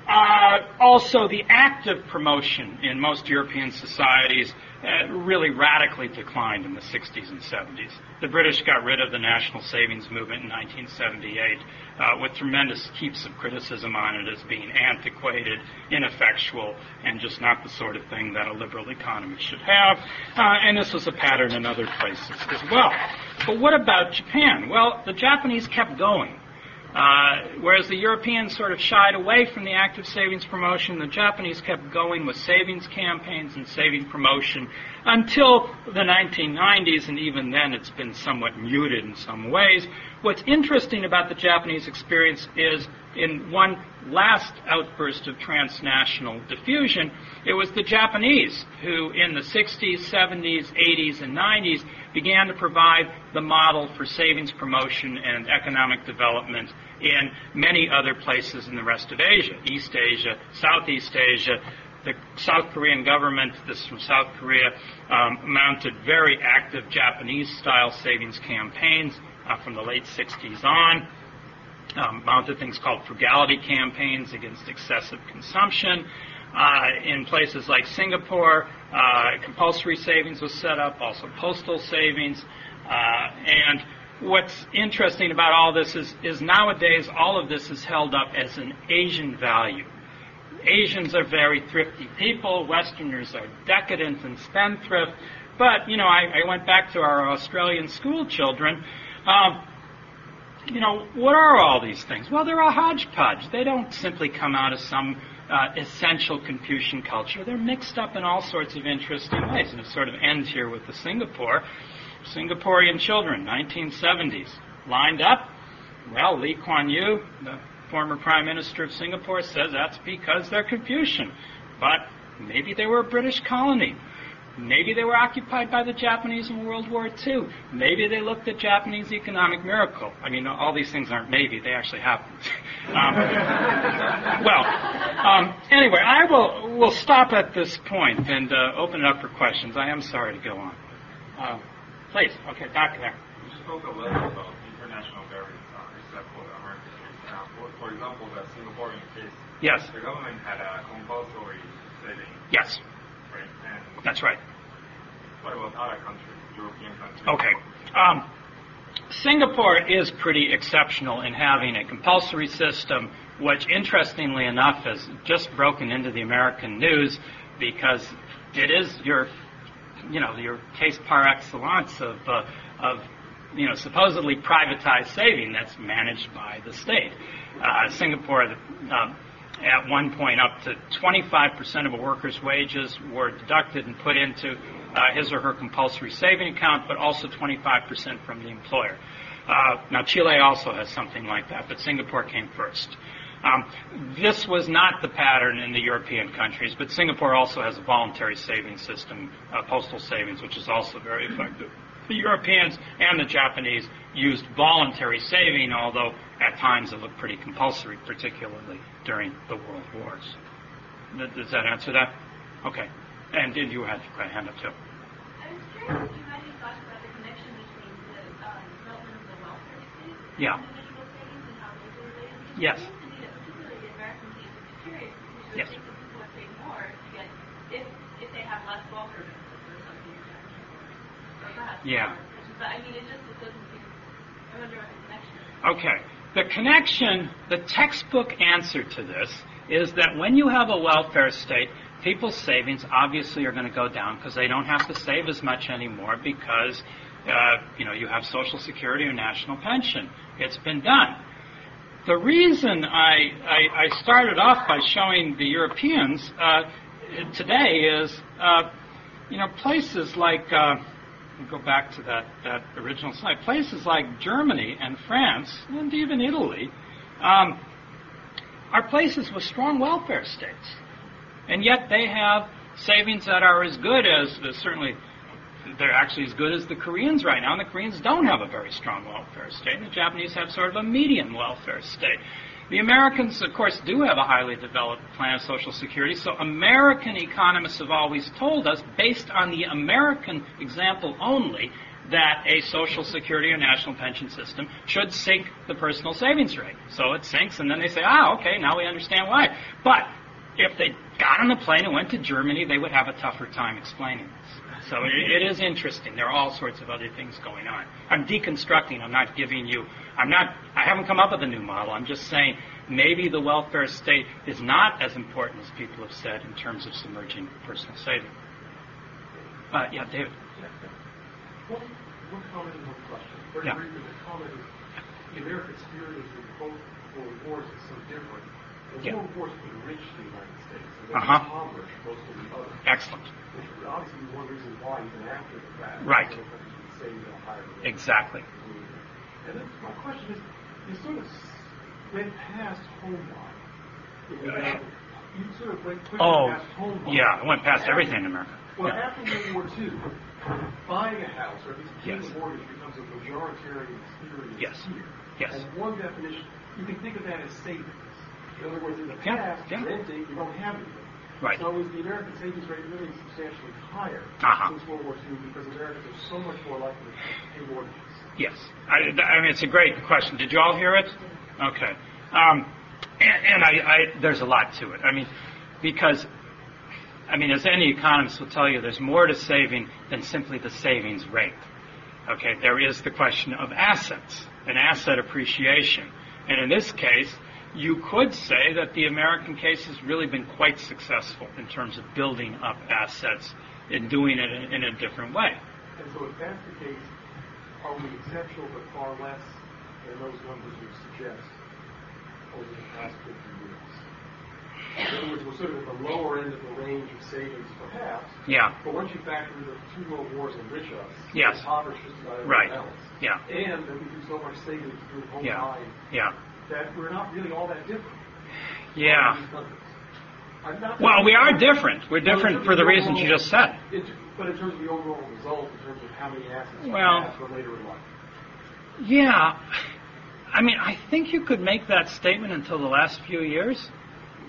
Uh, also, the active promotion in most European societies uh, really radically declined in the 60s and 70s. The British got rid of the national savings movement in 1978 uh, with tremendous heaps of criticism on it as being antiquated, ineffectual, and just not the sort of thing that a liberal economy should have. Uh, and this was a pattern in other places as well. But what about Japan? Well, the Japanese kept going. Uh, whereas the Europeans sort of shied away from the active savings promotion, the Japanese kept going with savings campaigns and saving promotion until the 1990s, and even then it's been somewhat muted in some ways. What's interesting about the Japanese experience is in one last outburst of transnational diffusion, it was the Japanese who, in the 60s, 70s, 80s, and 90s, began to provide the model for savings promotion and economic development in many other places in the rest of Asia, East Asia, Southeast Asia. The South Korean government, this is from South Korea, um, mounted very active Japanese-style savings campaigns uh, from the late 60s on. Um, mounted things called frugality campaigns against excessive consumption. Uh, in places like Singapore, uh, compulsory savings was set up, also postal savings, uh, and what's interesting about all this is, is nowadays all of this is held up as an Asian value. Asians are very thrifty people, Westerners are decadent and spendthrift. But, you know, I, I went back to our Australian school children. Um, you know, what are all these things? Well, they're a hodgepodge. They don't simply come out of some uh, essential Confucian culture. They're mixed up in all sorts of interesting ways. And it sort of ends here with the Singapore. Singaporean children, 1970s, lined up. Well, Lee Kuan Yew, the former Prime Minister of Singapore, says that's because they're Confucian. But maybe they were a British colony. Maybe they were occupied by the Japanese in World War II. Maybe they looked at Japanese economic miracle. I mean, all these things aren't maybe, they actually happened. [LAUGHS] um, well, um, anyway, I will will stop at this point and uh, open it up for questions. I am sorry to go on. Uh, Please. Okay, back there. You spoke a little about international governments are acceptable to American Now, for, for example, the Singaporean case. Yes. The government had a compulsory saving. Yes. That's right. what about other countries, European countries? Okay. Um, Singapore is pretty exceptional in having a compulsory system, which, interestingly enough, has just broken into the American news because it is your you know, your case par excellence of, uh, of you know, supposedly privatized saving that's managed by the state. Uh, Singapore, uh, at one point, up to 25% of a worker's wages were deducted and put into uh, his or her compulsory saving account, but also 25% from the employer. Uh, now, Chile also has something like that, but Singapore came first. Um, this was not the pattern in the European countries, but Singapore also has a voluntary savings system, uh, postal savings, which is also very effective. The Europeans and the Japanese used voluntary saving, although at times it looked pretty compulsory, particularly during the world wars. Does that answer that? Okay. And did you had your hand up too? I was curious, if you had any thoughts about the connection between the um, development of the welfare state Yeah. and individual savings and how those are related? Yes. It seems to me that particularly the American case would be curious because you Yes. think that people would pay more to get if if they have less welfare benefits or something. Or Yeah. But I mean, it just it doesn't seem. I wonder what the connection is. Okay. The connection, the textbook answer to this is that when you have a welfare state, people's savings obviously are going to go down because they don't have to save as much anymore because, uh, you know, you have Social Security or national pension. It's been done. The reason I, I, I started off by showing the Europeans uh, today is, uh, you know, places like, uh, go back to that, that original slide, places like Germany and France, and even Italy, um, are places with strong welfare states. And yet they have savings that are as good as, as certainly they're actually as good as the Koreans right now, and the Koreans don't have a very strong welfare state, and the Japanese have sort of a median welfare state. The Americans, of course, do have a highly developed plan of Social Security, so American economists have always told us, based on the American example only, that a social security or national pension system should sink the personal savings rate. So it sinks, and then they say, ah, okay, now we understand why. But if they got on the plane and went to Germany, they would have a tougher time explaining this. So it, it is interesting. There are all sorts of other things going on. I'm deconstructing. I'm not giving you. I'm not. I haven't come up with a new model. I'm just saying maybe the welfare state is not as important as people have said in terms of submerging personal saving. Uh, yeah, David. One, one comment and one question. Very Yeah. briefly, the comment is, the American experience in both world wars is so different. The Yeah. world wars enriched the United States, and they Uh-huh. impoverished most of the others. Excellent. Obviously one reason why, even after the fact, Right. other countries would say hire them. Exactly. And then my question is, you sort of went past home life. You sort of went quickly Oh, past home life. yeah, I went past After- everything in America. Well, Yeah. after World War II, buying a house, or at least paying Yes. a mortgage, becomes a majoritarian experience Yes. here. Yes. And one definition, you can think of that as savings. In other words, in the past, yeah. renting, you don't have anything. Right. So is the American savings rate really substantially higher Uh-huh. since World War II because Americans are so much more likely to pay mortgages? Yes. I, I mean, it's a great question. Did you all hear it? Okay. Um, and and I, I, there's a lot to it. I mean, because, I mean, as any economist will tell you, there's more to saving than simply the savings rate. Okay, there is the question of assets and asset appreciation. And in this case, you could say that the American case has really been quite successful in terms of building up assets and doing it in, in a different way. And so if that's the case, are we exceptional but far less than those numbers would suggest over the past 50 years? In other words, we're sort of at the lower end of the range of savings, perhaps, Yeah. but once you factor in the two world wars enrich us, Yes. impoverish just about everyone Right. else, Yeah. and that we do so much savings through home Yeah. buying, Yeah. That we're not really all that different. Yeah. from these countries. I'm not- Well, we are different. We're different for the reasons you just said. But in terms of the overall result, in terms of how many assets we Well- have for later in life. Yeah. I mean, I think you could make that statement until the last few years.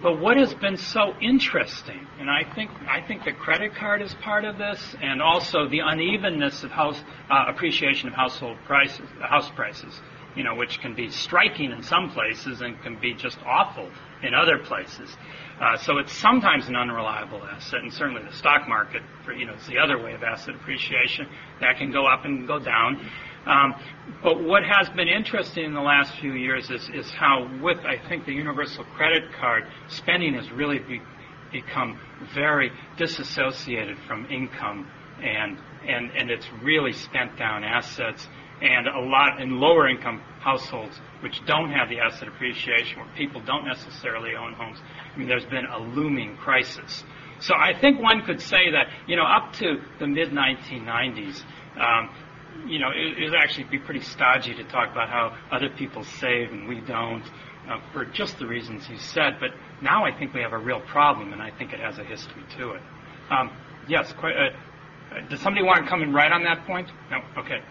But what has been so interesting, and I think I think the credit card is part of this, and also the unevenness of house uh, appreciation of household prices, house prices, you know, which can be striking in some places and can be just awful in other places. Uh, so it's sometimes an unreliable asset, and certainly the stock market, for, you know, it's the other way of asset appreciation that can go up and go down. Um, but what has been interesting in the last few years is, is how, with I think the universal credit card, spending has really be, become very disassociated from income, and and and it's really spent down assets. And a lot in lower income households, which don't have the asset appreciation, where people don't necessarily own homes, I mean, there's been a looming crisis. So I think one could say that, you know, up to the mid 1990s, um, you know, it would actually be pretty stodgy to talk about how other people save and we don't uh, for just the reasons you said. But now I think we have a real problem, and I think it has a history to it. Um, yes, quite, uh, uh, does somebody want to come in right on that point? No? Okay.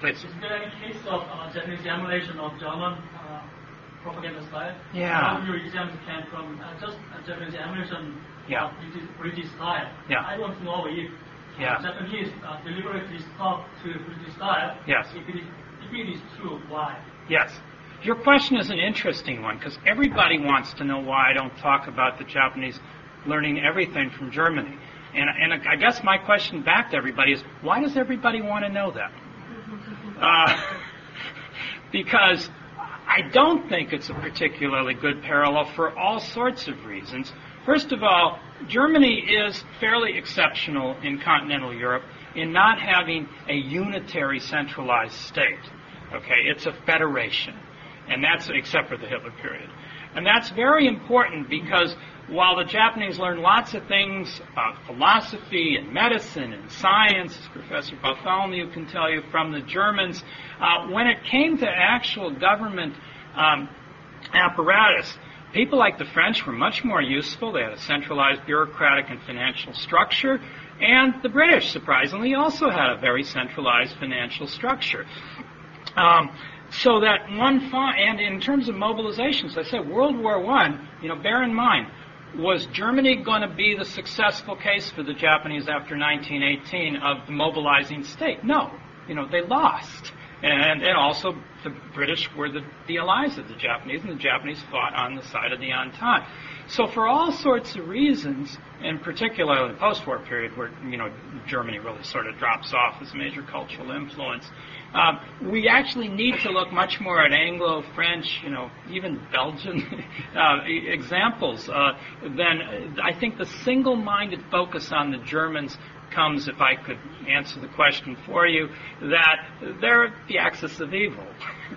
Please. Is there any case of uh, Japanese emulation of German uh, propaganda style? Yeah. Some of your examples came from uh, just Japanese emulation Yeah. of British, British style. Yeah. I want to know if Yeah. Japanese uh, deliberately stuck to British style. Yes. If it, is, if it is true, why? Yes. Your question is an interesting one because everybody wants to know why I don't talk about the Japanese learning everything from Germany. And, and I guess my question back to everybody is why does everybody want to know that? Uh, [LAUGHS] because I don't think it's a particularly good parallel for all sorts of reasons. First of all, Germany is fairly exceptional in continental Europe in not having a unitary centralized state. Okay, it's a federation, and that's except for the Hitler period. And that's very important because while the Japanese learned lots of things about philosophy and medicine and science, as Professor Bartholomew can tell you from the Germans, uh, when it came to actual government um, apparatus, people like the French were much more useful. They had a centralized bureaucratic and financial structure. And the British, surprisingly, also had a very centralized financial structure. Um, so that one, fi- and in terms of mobilizations, I said World War One. You know, bear in mind, was Germany going to be the successful case for the Japanese after 1918 of the mobilizing state? No, you know, they lost. And, and also, the British were the, the allies of the Japanese, and the Japanese fought on the side of the Entente. So, for all sorts of reasons, in particular the post-war period, where you know Germany really sort of drops off as a major cultural influence, um, we actually need to look much more at Anglo-French, you know, even Belgian [LAUGHS] uh, examples uh, than I think the single-minded focus on the Germans comes, if I could answer the question for you, that they're the axis of evil.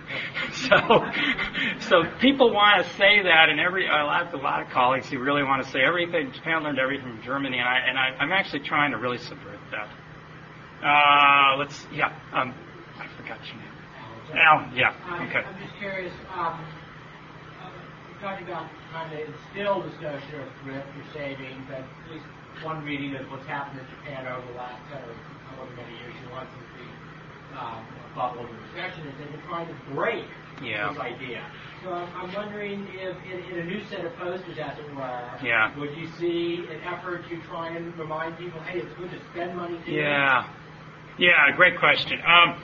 [LAUGHS] so, [LAUGHS] so people want to say that, and every I have a lot of colleagues who really want to say everything. Japan learned everything from Germany, and I and I, I'm actually trying to really subvert that. Uh, let's yeah. Um, I forgot your name. Al, yeah. Okay. I'm just curious. Um, uh, you're talking about trying to instill this notion of thrift or saving, but at least one reading of what's happened in Japan over the last uh, however many years you want to the um, bubble and recession is they've been trying to break Yeah. this idea. So I'm, I'm wondering if, in, in a new set of posters, as it were, Yeah. would you see an effort to try and remind people, hey, it's good to spend money here? Yeah. Yeah, great question. Um,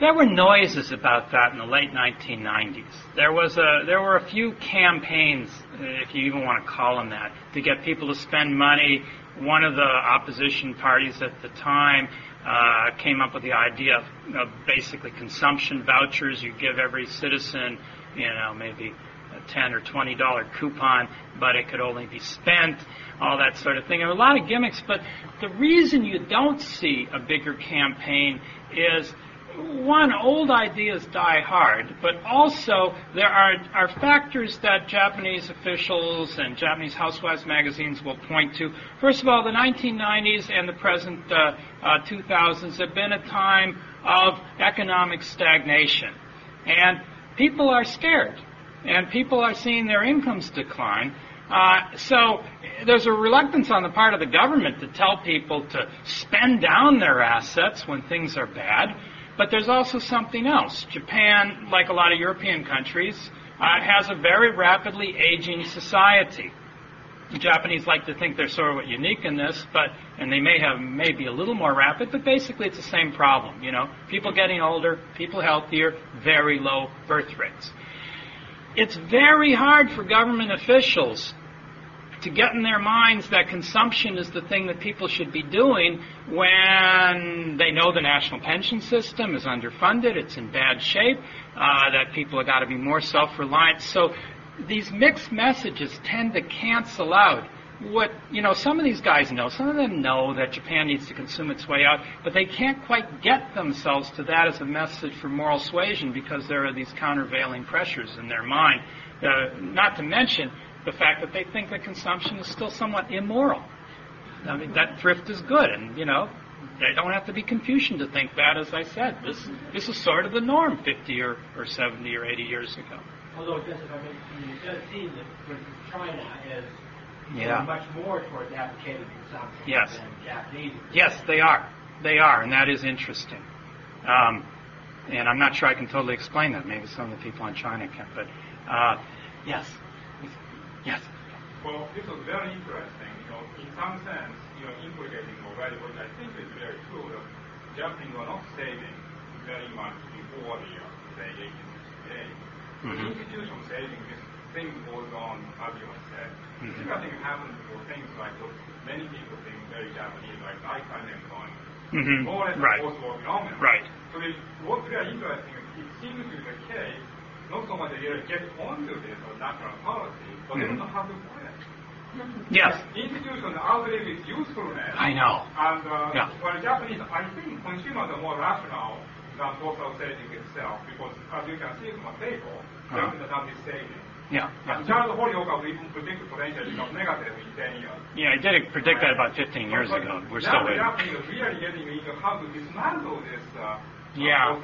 there were noises about that in the late 1990s. There was a there were a few campaigns, if you even want to call them that, to get people to spend money. One of the opposition parties at the time uh, came up with the idea of, of basically consumption vouchers. You give every citizen, you know, maybe a ten or twenty dollar coupon, but it could only be spent. All that sort of thing. There are a lot of gimmicks, but the reason you don't see a bigger campaign is one, old ideas die hard, but also there are, are factors that Japanese officials and Japanese housewives magazines will point to. First of all, the 1990s and the present uh, uh, 2000s have been a time of economic stagnation. And people are scared. And people are seeing their incomes decline. Uh, so there's a reluctance on the part of the government to tell people to spend down their assets when things are bad. But there's also something else. Japan, like a lot of European countries, uh, has a very rapidly aging society. The Japanese like to think they're sort of unique in this, but and they may have maybe a little more rapid, but basically it's the same problem. You know, people getting older, people healthier, very low birth rates. It's very hard for government officials to get in their minds that consumption is the thing that people should be doing when they know the national pension system is underfunded, it's in bad shape, uh, that people have got to be more self-reliant. So these mixed messages tend to cancel out what you know some of these guys know some of them know that japan needs to consume its way out but they can't quite get themselves to that as a message for moral suasion because there are these countervailing pressures in their mind uh, not to mention the fact that they think that consumption is still somewhat immoral i mean that thrift is good and you know they don't have to be Confucian to think that, as I said. This, this is sort of the norm 50 or, or 70 or 80 years ago. Although it does, I may, it does seem that China is Yeah. much more towards advocating consumption Yes. than Japanese. Yes, they are. They are, and that is interesting. Um, and I'm not sure I can totally explain that. Maybe some of the people in China can. But uh, yes, yes, Well, this was very interesting. You know, in some sense, you know, implicating already, which I think is very true. That Japanese were not saving very much before the, uh, say, 80s today. Mhm. The institutional saving, this thing goes on, as you have said. Mhm. Similar thing happens for things like what many people think very Japanese, like lifetime employment. Mhm. More or less Right. a post-war phenomenon. Right. So the, what's very interesting is it seems to be the case, not so much that get onto this national policy, but they Mhm. don't know how to put it. yes. Institutions outlive its usefulness. I know. And uh, Yeah. for Japanese, I think consumers are more rational than postal saving itself because, as you can see from the table, Uh-huh. Japan does saving. Yeah. Yeah. Charles Horioka will even predict potential become negative in 10 years. Yeah, I did predict that about 15 years But ago. We're now still waiting. Japanese are really getting into how to dismantle this uh, Yeah.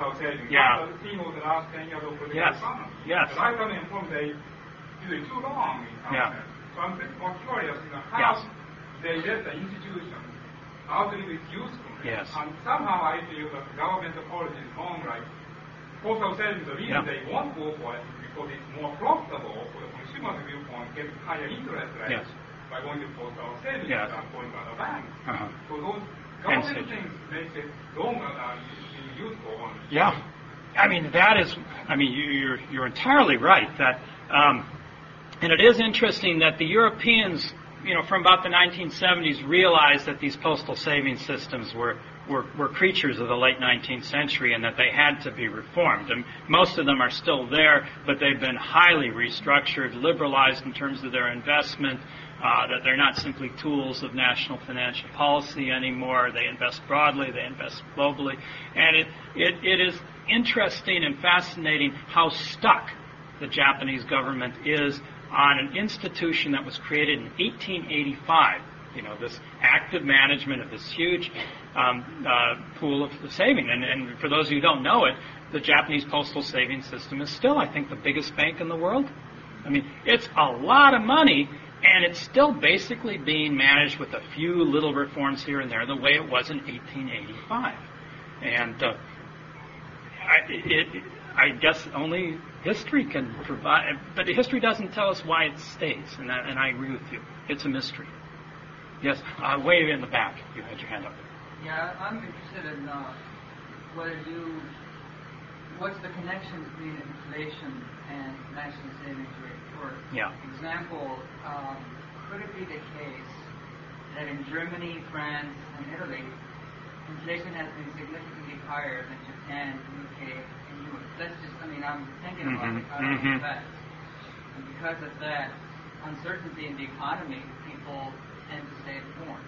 Yeah. That's the theme of the last 10 years of political Yes. Yes. The lifetime employment, they usually too long Yeah. So I'm a bit more curious, you know, how Yes. they let the institution outlive its usefulness. Yes. And somehow I feel that governmental policy is wrong, right? Postal savings, the reason Yeah. they won't go for it is because it's more profitable for the consumer's viewpoint, get higher interest rates Yes. by going to postal savings Yes. than going by the banks. Uh-huh. So those Government saving. things makes it longer than on Yeah, I mean that is. I mean you, you're you're entirely right that, um, and it is interesting that the Europeans, you know, from about the 1970s, realized that these postal savings systems were. Were, were creatures of the late 19th century and that they had to be reformed. And most of them are still there, but they've been highly restructured, liberalized in terms of their investment, uh, that they're not simply tools of national financial policy anymore. They invest broadly, they invest globally. And it, it, it is interesting and fascinating how stuck the Japanese government is on an institution that was created in 1885. You know, this active management of this huge um, uh, pool of saving. And, and for those who don't know it, the Japanese postal savings system is still, I think, the biggest bank in the world. I mean, it's a lot of money, and it's still basically being managed with a few little reforms here and there, the way it was in 1885. And uh, I, it, I guess only history can provide, but history doesn't tell us why it stays, and, that, and I agree with you. It's a mystery. Yes, uh, way in the back. You had your hand up. Yeah, I'm interested in uh, whether you, what's the connection between inflation and national savings rate? For Yeah. example, um, could it be the case that in Germany, France, and Italy, inflation has been significantly higher than Japan, UK, and US? That's just, I mean, I'm thinking about Mhm, the mhm. effects. And because of that uncertainty in the economy, people tend to stay at is-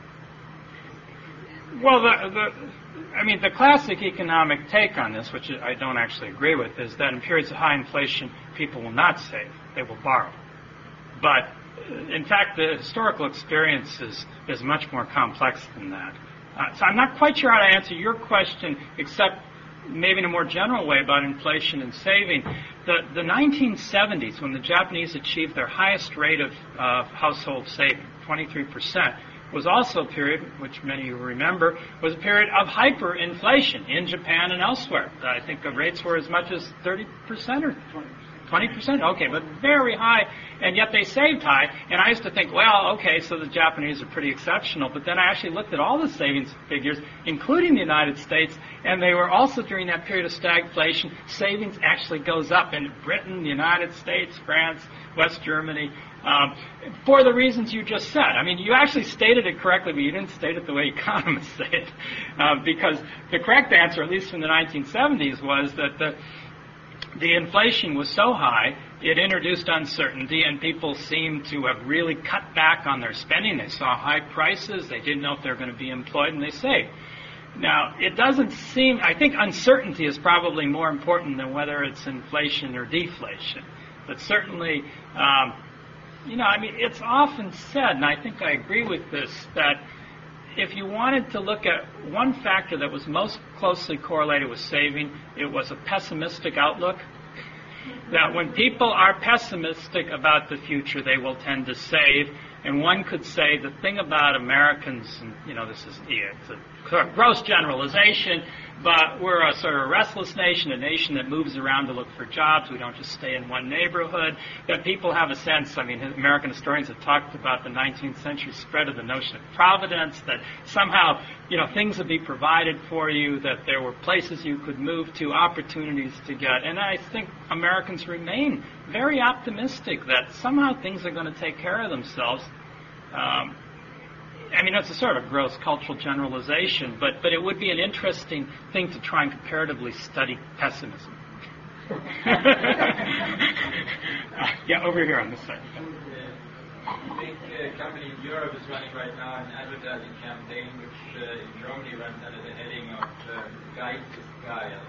Well, the, the, I mean, the classic economic take on this, which I don't actually agree with, is that in periods of high inflation, people will not save; they will borrow. But uh, in fact, the historical experience is is much more complex than that. Uh, so I'm not quite sure how to answer your question, except maybe in a more general way about inflation and saving. The the 1970s, when the Japanese achieved their highest rate of uh, household saving, 23 percent was also a period, which many of you remember, was a period of hyperinflation in Japan and elsewhere. I think the rates were as much as 30% or 20%? Okay, but very high, and yet they saved high. And I used to think, well, okay, so the Japanese are pretty exceptional. But then I actually looked at all the savings figures, including the United States, and they were also during that period of stagflation, savings actually goes up in Britain, the United States, France, West Germany, um, for the reasons you just said. I mean, you actually stated it correctly, but you didn't state it the way [LAUGHS] economists say it. Uh, because the correct answer, at least from the 1970s, was that the the inflation was so high, it introduced uncertainty, and people seemed to have really cut back on their spending. They saw high prices, they didn't know if they were going to be employed, and they saved. Now, it doesn't seem, I think uncertainty is probably more important than whether it's inflation or deflation. But certainly, um, you know, I mean, it's often said, and I think I agree with this, that if you wanted to look at one factor that was most closely correlated with saving, it was a pessimistic outlook. That when people are pessimistic about the future, they will tend to save. And one could say the thing about Americans, and you know, this is it's a gross generalization, but we're a sort of a restless nation, a nation that moves around to look for jobs. We don't just stay in one neighborhood. That people have a sense, I mean, American historians have talked about the 19th century spread of the notion of providence, that somehow, you know, things would be provided for you, that there were places you could move to, opportunities to get. And I think Americans remain very optimistic that somehow things are going to take care of themselves. Um, I mean, it's a sort of gross cultural generalization, but, but it would be an interesting thing to try and comparatively study pessimism. Uh, [LAUGHS] yeah, over here on this side. A big uh, company in Europe is running right now an advertising campaign which uh, in Germany runs under the heading of uh, Geiz ist Geil.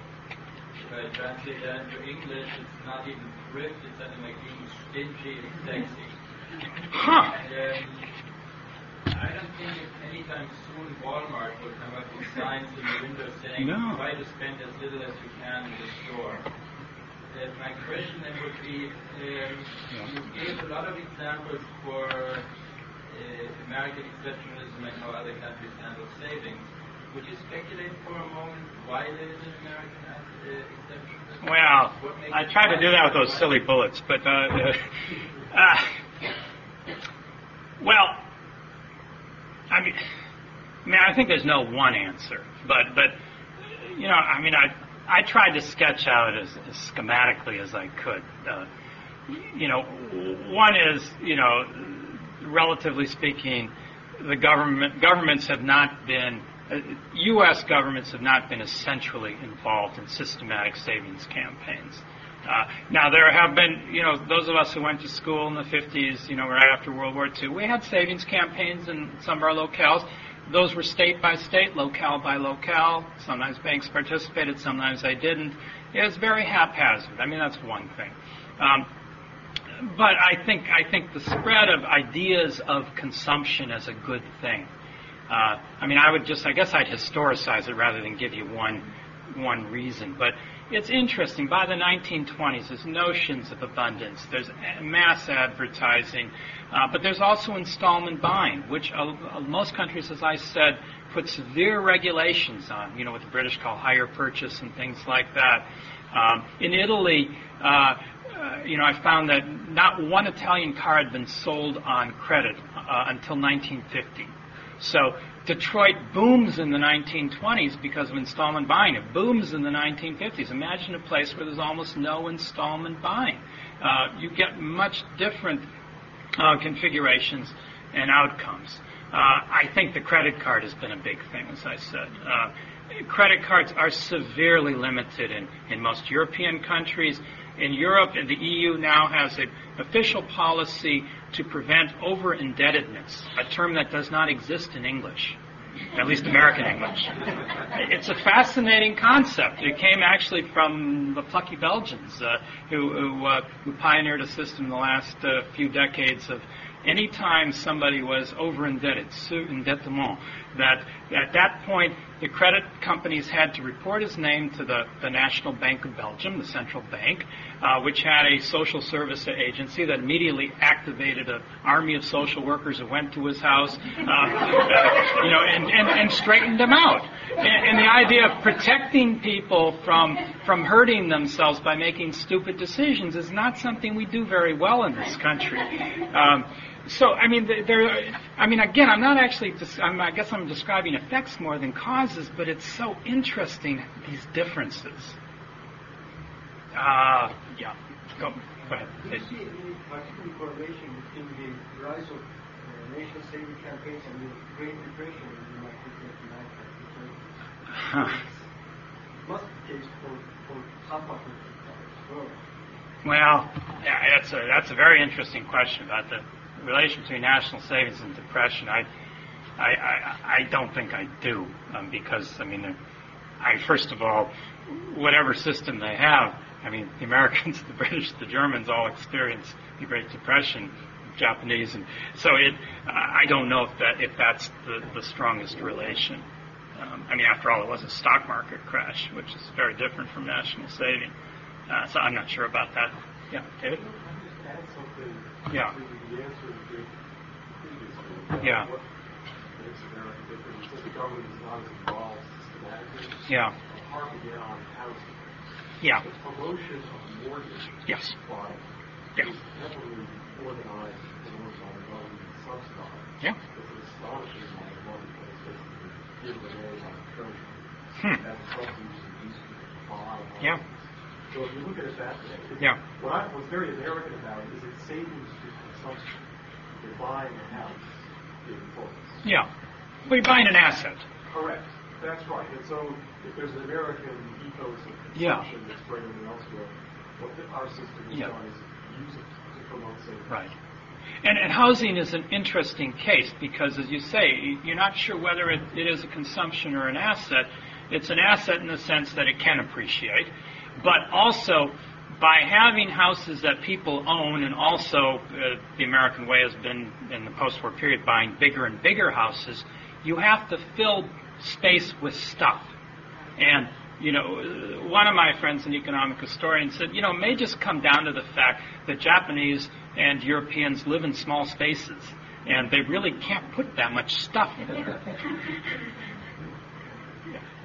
If I translate that into English, it's not even thrift, it's something like being stingy and sexy. Huh. And, um, I don't think anytime soon Walmart will come up with signs in the window saying No. try to spend as little as you can in the store. Uh, my question then would be, um, you gave a lot of examples for uh, American exceptionalism and how other countries handle savings. Would you speculate for a moment why there is an American uh, exceptionalism? Well, I tried to do that with those silly bullets, but uh, uh, well, I mean, I mean, I think there's no one answer, but but you know, I mean, I I tried to sketch out as, as schematically as I could. Uh, you know, one is you know, relatively speaking, the government governments have not been. Uh, U.S. governments have not been essentially involved in systematic savings campaigns. Uh, now there have been, you know, those of us who went to school in the 50s, you know, right after World War II, we had savings campaigns in some of our locales. Those were state by state, locale by locale. Sometimes banks participated, sometimes they didn't. It was very haphazard. I mean, that's one thing. Um, but I think I think the spread of ideas of consumption as a good thing. Uh, I mean, I would just I guess I'd historicize it rather than give you one one reason. But it's interesting. By the 1920s, there's notions of abundance. There's mass advertising, uh, but there's also installment buying, which uh, most countries, as I said, put severe regulations on. You know, what the British call hire purchase and things like that. Um, in Italy, uh, uh you know, I found that not one Italian car had been sold on credit uh, until 1950. So Detroit booms in the 1920s because of installment buying. It booms in the 1950s. Imagine a place where there's almost no installment buying. Uh, you get much different uh, configurations and outcomes. Uh, I think the credit card has been a big thing, as I said. Uh, credit cards are severely limited in, in most European countries. In Europe, the EU now has an official policy to prevent over indebtedness, a term that does not exist in English, at least American English. It's a fascinating concept. It came actually from the plucky Belgians uh, who, who, uh, who, pioneered a system in the last uh, few decades of anytime somebody was over indebted, surendettement, that at that point the credit companies had to report his name to the, the National Bank of Belgium, the central bank, uh, which had a social service agency that immediately activated an army of social workers who went to his house, uh, [LAUGHS] you know, and, and, and straightened him out. And, and, the idea of protecting people from from hurting themselves by making stupid decisions is not something we do very well in this country. Um, so I mean, there. I mean, again, I'm not actually. I'm, I guess I'm describing effects more than causes, but it's so interesting these differences. Uh, yeah. Go, go ahead. Do you see any particular correlation between the rise of uh, nation saving campaigns and the Great Depression in the 1929 Huh. Must the case for, for some of the world. Well, yeah, that's a that's a very interesting question about the relation between national savings and depression, I, I, I, I don't think I do, um, because I mean, I first of all, whatever system they have, I mean, the Americans, [LAUGHS] the British, the Germans all experienced the Great Depression, Japanese, and so it. I don't know if that if that's the, the strongest relation. Um, I mean, after all, it was a stock market crash, which is very different from national saving. Uh, so I'm not sure about that. Yeah, David. Yeah. Yeah. Yeah. Yeah. The promotion of mortgage yes. yeah. is heavily organized and worked on government subsidized. Yeah. It's an astonishing amount of money that is basically given away by the treasury. Hmm. As subsidies to these people to buy Yeah. So if you look at it that way, it, yeah. what I, what's very American about it is it's savings. You're buying a house in full. Yeah. Well, you're buying an asset. Correct. That's right. And so if there's an American ethos of consumption yeah. that's greater than elsewhere, what the, our system has yeah. done is use it to promote savings. Right. And, and housing is an interesting case because, as you say, you're not sure whether it, it is a consumption or an asset. It's an asset in the sense that it can appreciate, but also by having houses that people own, and also uh, the American way has been in the post-war period buying bigger and bigger houses, you have to fill space with stuff. And you know, one of my friends, an economic historian, said, you know, it may just come down to the fact that Japanese and Europeans live in small spaces, and they really can't put that much stuff in there. [LAUGHS]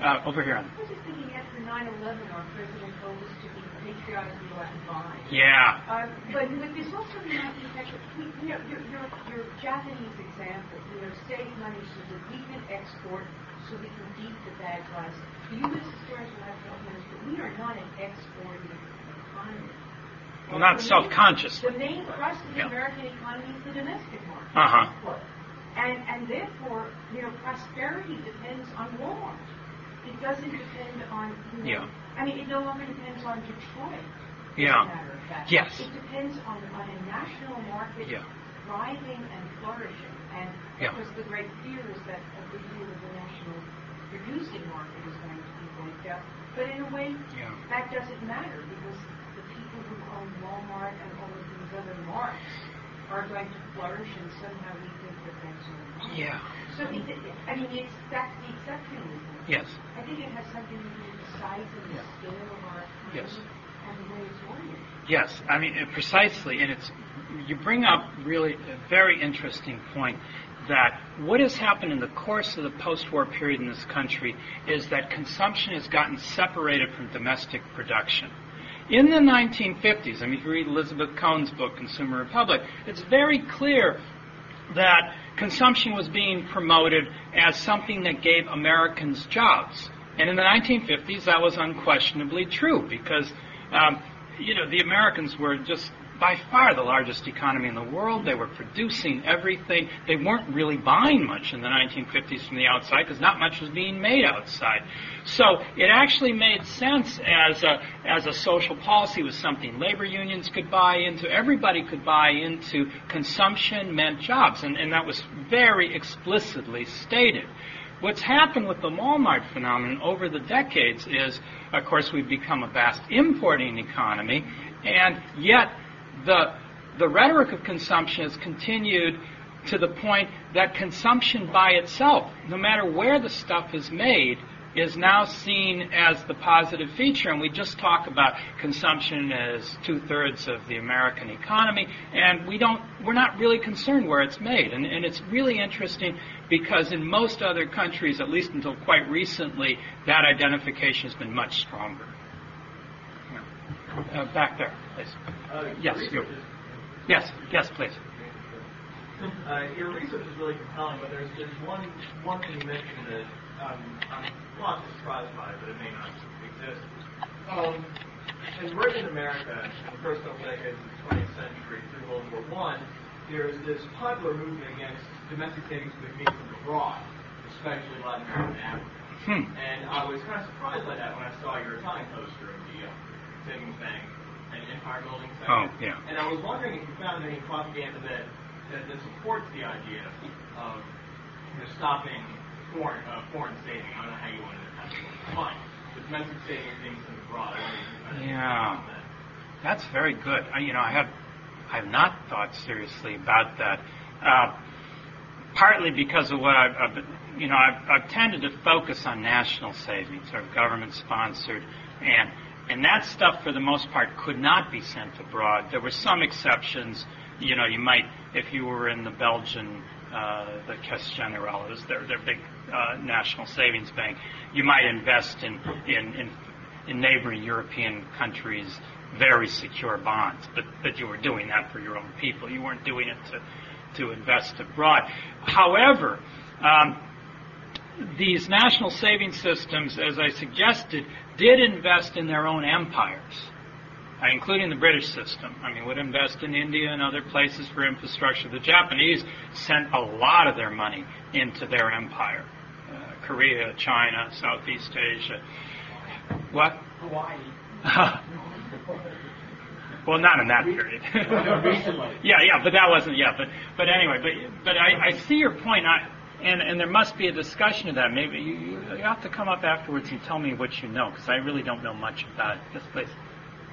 uh, over here. I was just thinking after 9/11, our president told us to be got to go out and. Yeah. Uh, but, but there's also the fact that you know, your, your, your Japanese example, you know, save money so that we can export, so we can beat the bad guys. The U.S. historical evidence but we are not an exporting economy. Well, not self-conscious. The main thrust of the Yeah. American economy is the domestic market. Uh-huh. And, and therefore, you know, prosperity depends on Walmart. It doesn't depend on, you know, Yeah. I mean, it no longer depends on Detroit. as a Yeah. matter of fact. Yes. It depends on, on a national market Yeah. thriving and flourishing. And Yeah. of course, the great fear is that a good deal of the national producing market is going to be wiped out. But in a way, Yeah. that doesn't matter because the people who own Walmart and all of these other marks are going to flourish, and somehow we think that that's all right. Yeah. So, it, I mean, it's, that's the exception. Yes. I think it has something to do with the size and the Yeah. scale of our economy Yes. and the way it's oriented. Yes, I mean precisely, and it's you bring up really a very interesting point that what has happened in the course of the post-war period in this country is that consumption has gotten separated from domestic production. In the 1950s, I mean, if you read Elizabeth Cohen's book, Consumer Republic, it's very clear that consumption was being promoted as something that gave Americans jobs. And in the 1950s, that was unquestionably true because, um, you know, the Americans were just by far the largest economy in the world. They were producing everything. They weren't really buying much in the 1950s from the outside because not much was being made outside. So it actually made sense as a, as a social policy was something labor unions could buy into. Everybody could buy into. Consumption meant jobs, and, and that was very explicitly stated. What's happened with the Walmart phenomenon over the decades is, of course, we've become a vast importing economy, and yet the, the rhetoric of consumption has continued to the point that consumption by itself, no matter where the stuff is made, is now seen as the positive feature. And we just talk about consumption as two thirds of the American economy, and we don't, we're not really concerned where it's made. And, and it's really interesting because in most other countries, at least until quite recently, that identification has been much stronger. Uh, back there, please. Uh, yes, you. Yes, yes, please. Uh, your research is really compelling, but there's, there's one one thing you mentioned that um, I'm not surprised by, but it may not exist. Um, in Britain, America, in the first couple decades of the 20th century, through World War One, there's this popular movement against domestic savings being from abroad, especially Latin America and Africa. Hmm. And I was kind of surprised by that when I saw your Italian poster the savings bank and empire building Oh, yeah. And I was wondering if you found any propaganda that, that, that supports the idea of you know, stopping foreign uh, foreign saving. I don't know how you want to have it fine. The domestic saving being from abroad. I wonder if you found any Yeah. that. That's very good. I, you know, I have, I have not thought seriously about that. Uh, partly because of what I've, I've been- you know, I've, I've tended to focus on national savings or government sponsored, and and that stuff for the most part could not be sent abroad. There were some exceptions. You know, you might if you were in the Belgian, uh, the Caisse Generale, is their their big uh, national savings bank. You might invest in in, in in neighboring European countries very secure bonds, but but you were doing that for your own people. You weren't doing it to to invest abroad. However, um, these national saving systems, as I suggested, did invest in their own empires, uh, including the British system. I mean, would invest in India and other places for infrastructure. The Japanese sent a lot of their money into their empire. Uh, Korea, China, Southeast Asia. What? Hawaii. Well, not in that period. [LAUGHS] Yeah, yeah, but that wasn't. Yeah, but but anyway, but but I, I see your point. I, and and there must be a discussion of that. Maybe you, you you have to come up afterwards and tell me what you know, because I really don't know much about it. Yes, please.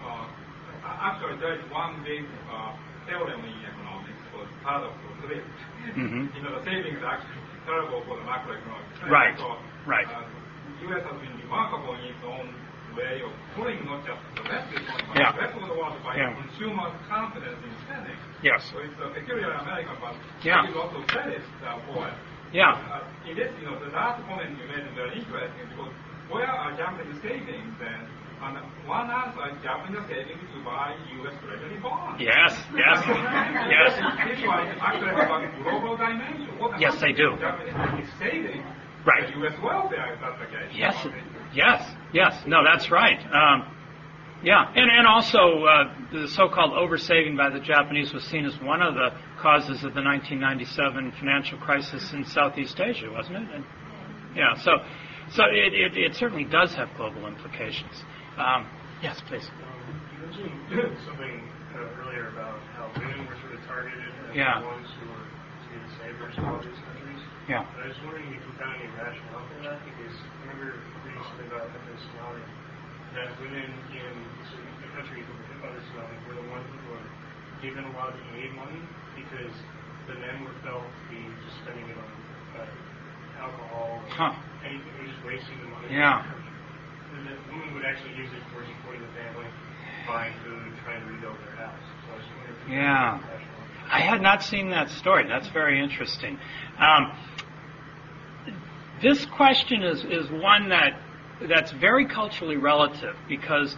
Uh, actually, there is one big uh, theorem in economics called paradox of thrift. Mhm. You know, the savings are actually terrible for the macroeconomic trend. Right, So, right. Uh, U.S. has been remarkable in its own way of pulling not just the rest of the money, but Yeah. the rest of the world by Yeah. consumer confidence in spending. Yes. So it's a peculiar American, but Yeah. it also credit uh, for. Yeah. Uh, in this, you know, the last comment you made is very interesting because where are Japanese savings then And one answer, Japanese saving to buy U.S. Treasury bonds. Yes, yes, yes. This one actually have a global dimension. What Yes, they do. Japanese is saving Right. the U.S. welfare if that's the case. Yes, yes, yes. No, that's right. Um, yeah, and and also uh, the so-called oversaving by the Japanese was seen as one of the causes of the 1997 financial crisis in Southeast Asia, wasn't it? And, yeah. So, so it, it, it certainly does have global implications. Um, yes, please. You mentioned something earlier about how women were sort of targeted as Yeah. the ones who were savers in all these countries. Yeah. And I was wondering if you found any rationale for that, because I remember reading something about tsunami, that women in the countries that were hit by the tsunami were the ones who were given a lot of the aid money because the men were felt to be just spending it on uh, alcohol, or Huh. anything, they were just wasting the money. Yeah. And the women would actually use it for supporting the family, buying food, trying to rebuild their house. So I wondering if Yeah. had any rationale. I had not seen that story. That's very interesting. Um, this question is, is one that that's very culturally relative because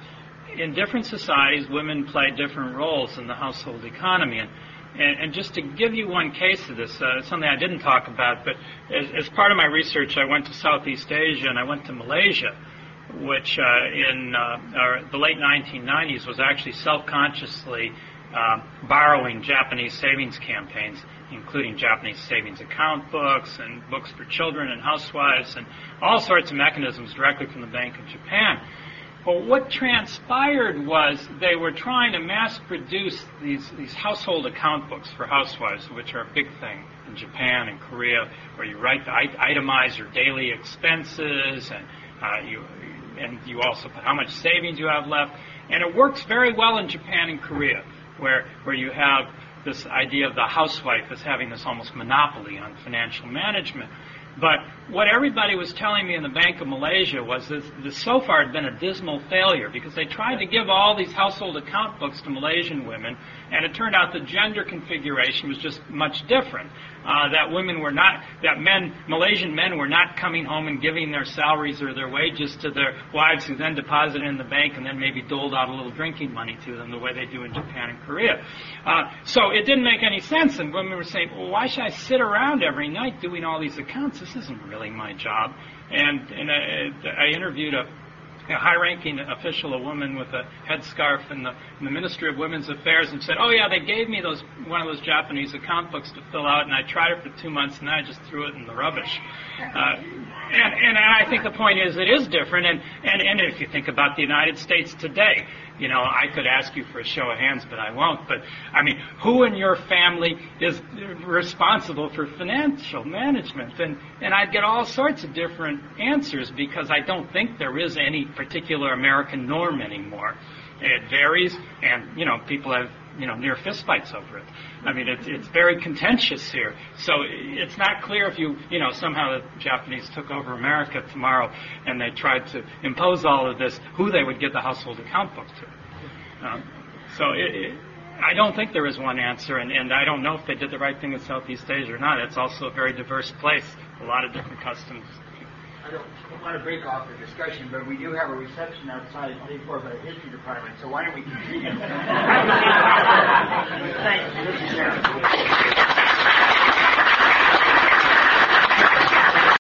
in different societies, women play different roles in the household economy. And, and, and just to give you one case of this, uh, something I didn't talk about, but as, as part of my research, I went to Southeast Asia and I went to Malaysia, which uh, in uh, the late 1990s was actually self-consciously uh, borrowing Japanese savings campaigns, including Japanese savings account books and books for children and housewives and all sorts of mechanisms directly from the Bank of Japan. But what transpired was they were trying to mass produce these, these household account books for housewives, which are a big thing in Japan and Korea, where you write, itemize your daily expenses and uh, you, and you also put how much savings you have left. And it works very well in Japan and Korea, where, where you have this idea of the housewife as having this almost monopoly on financial management. But what everybody was telling me in the Bank of Malaysia was that so far had been a dismal failure because they tried to give all these household account books to Malaysian women, and it turned out the gender configuration was just much different. Uh, that women were not, that men, Malaysian men were not coming home and giving their salaries or their wages to their wives who then deposited in the bank and then maybe doled out a little drinking money to them the way they do in Japan and Korea. Uh, so it didn't make any sense, and women were saying, well, why should I sit around every night doing all these accounts? This isn't really my job. And, and I, I interviewed a, a high-ranking official, a woman with a headscarf in the, in the Ministry of Women's Affairs, and said, "Oh yeah, they gave me those one of those Japanese account books to fill out, and I tried it for two months, and then I just threw it in the rubbish." Uh, and, and I think the point is, it is different. And, and and if you think about the United States today, you know, I could ask you for a show of hands, but I won't. But I mean, who in your family is responsible for financial management? And and I'd get all sorts of different answers because I don't think there is any particular American norm anymore. It varies, and you know, people have you know near fistfights over it. I mean, it's it's very contentious here. So it's not clear if you you know somehow the Japanese took over America tomorrow and they tried to impose all of this, who they would give the household account book to. Um, so it, it, I don't think there is one answer, and, and I don't know if they did the right thing in Southeast Asia or not. It's also a very diverse place, a lot of different customs. I don't want to break off the discussion, but we do have a reception outside paid for by the history department, so why don't we continue? [LAUGHS] Thank you.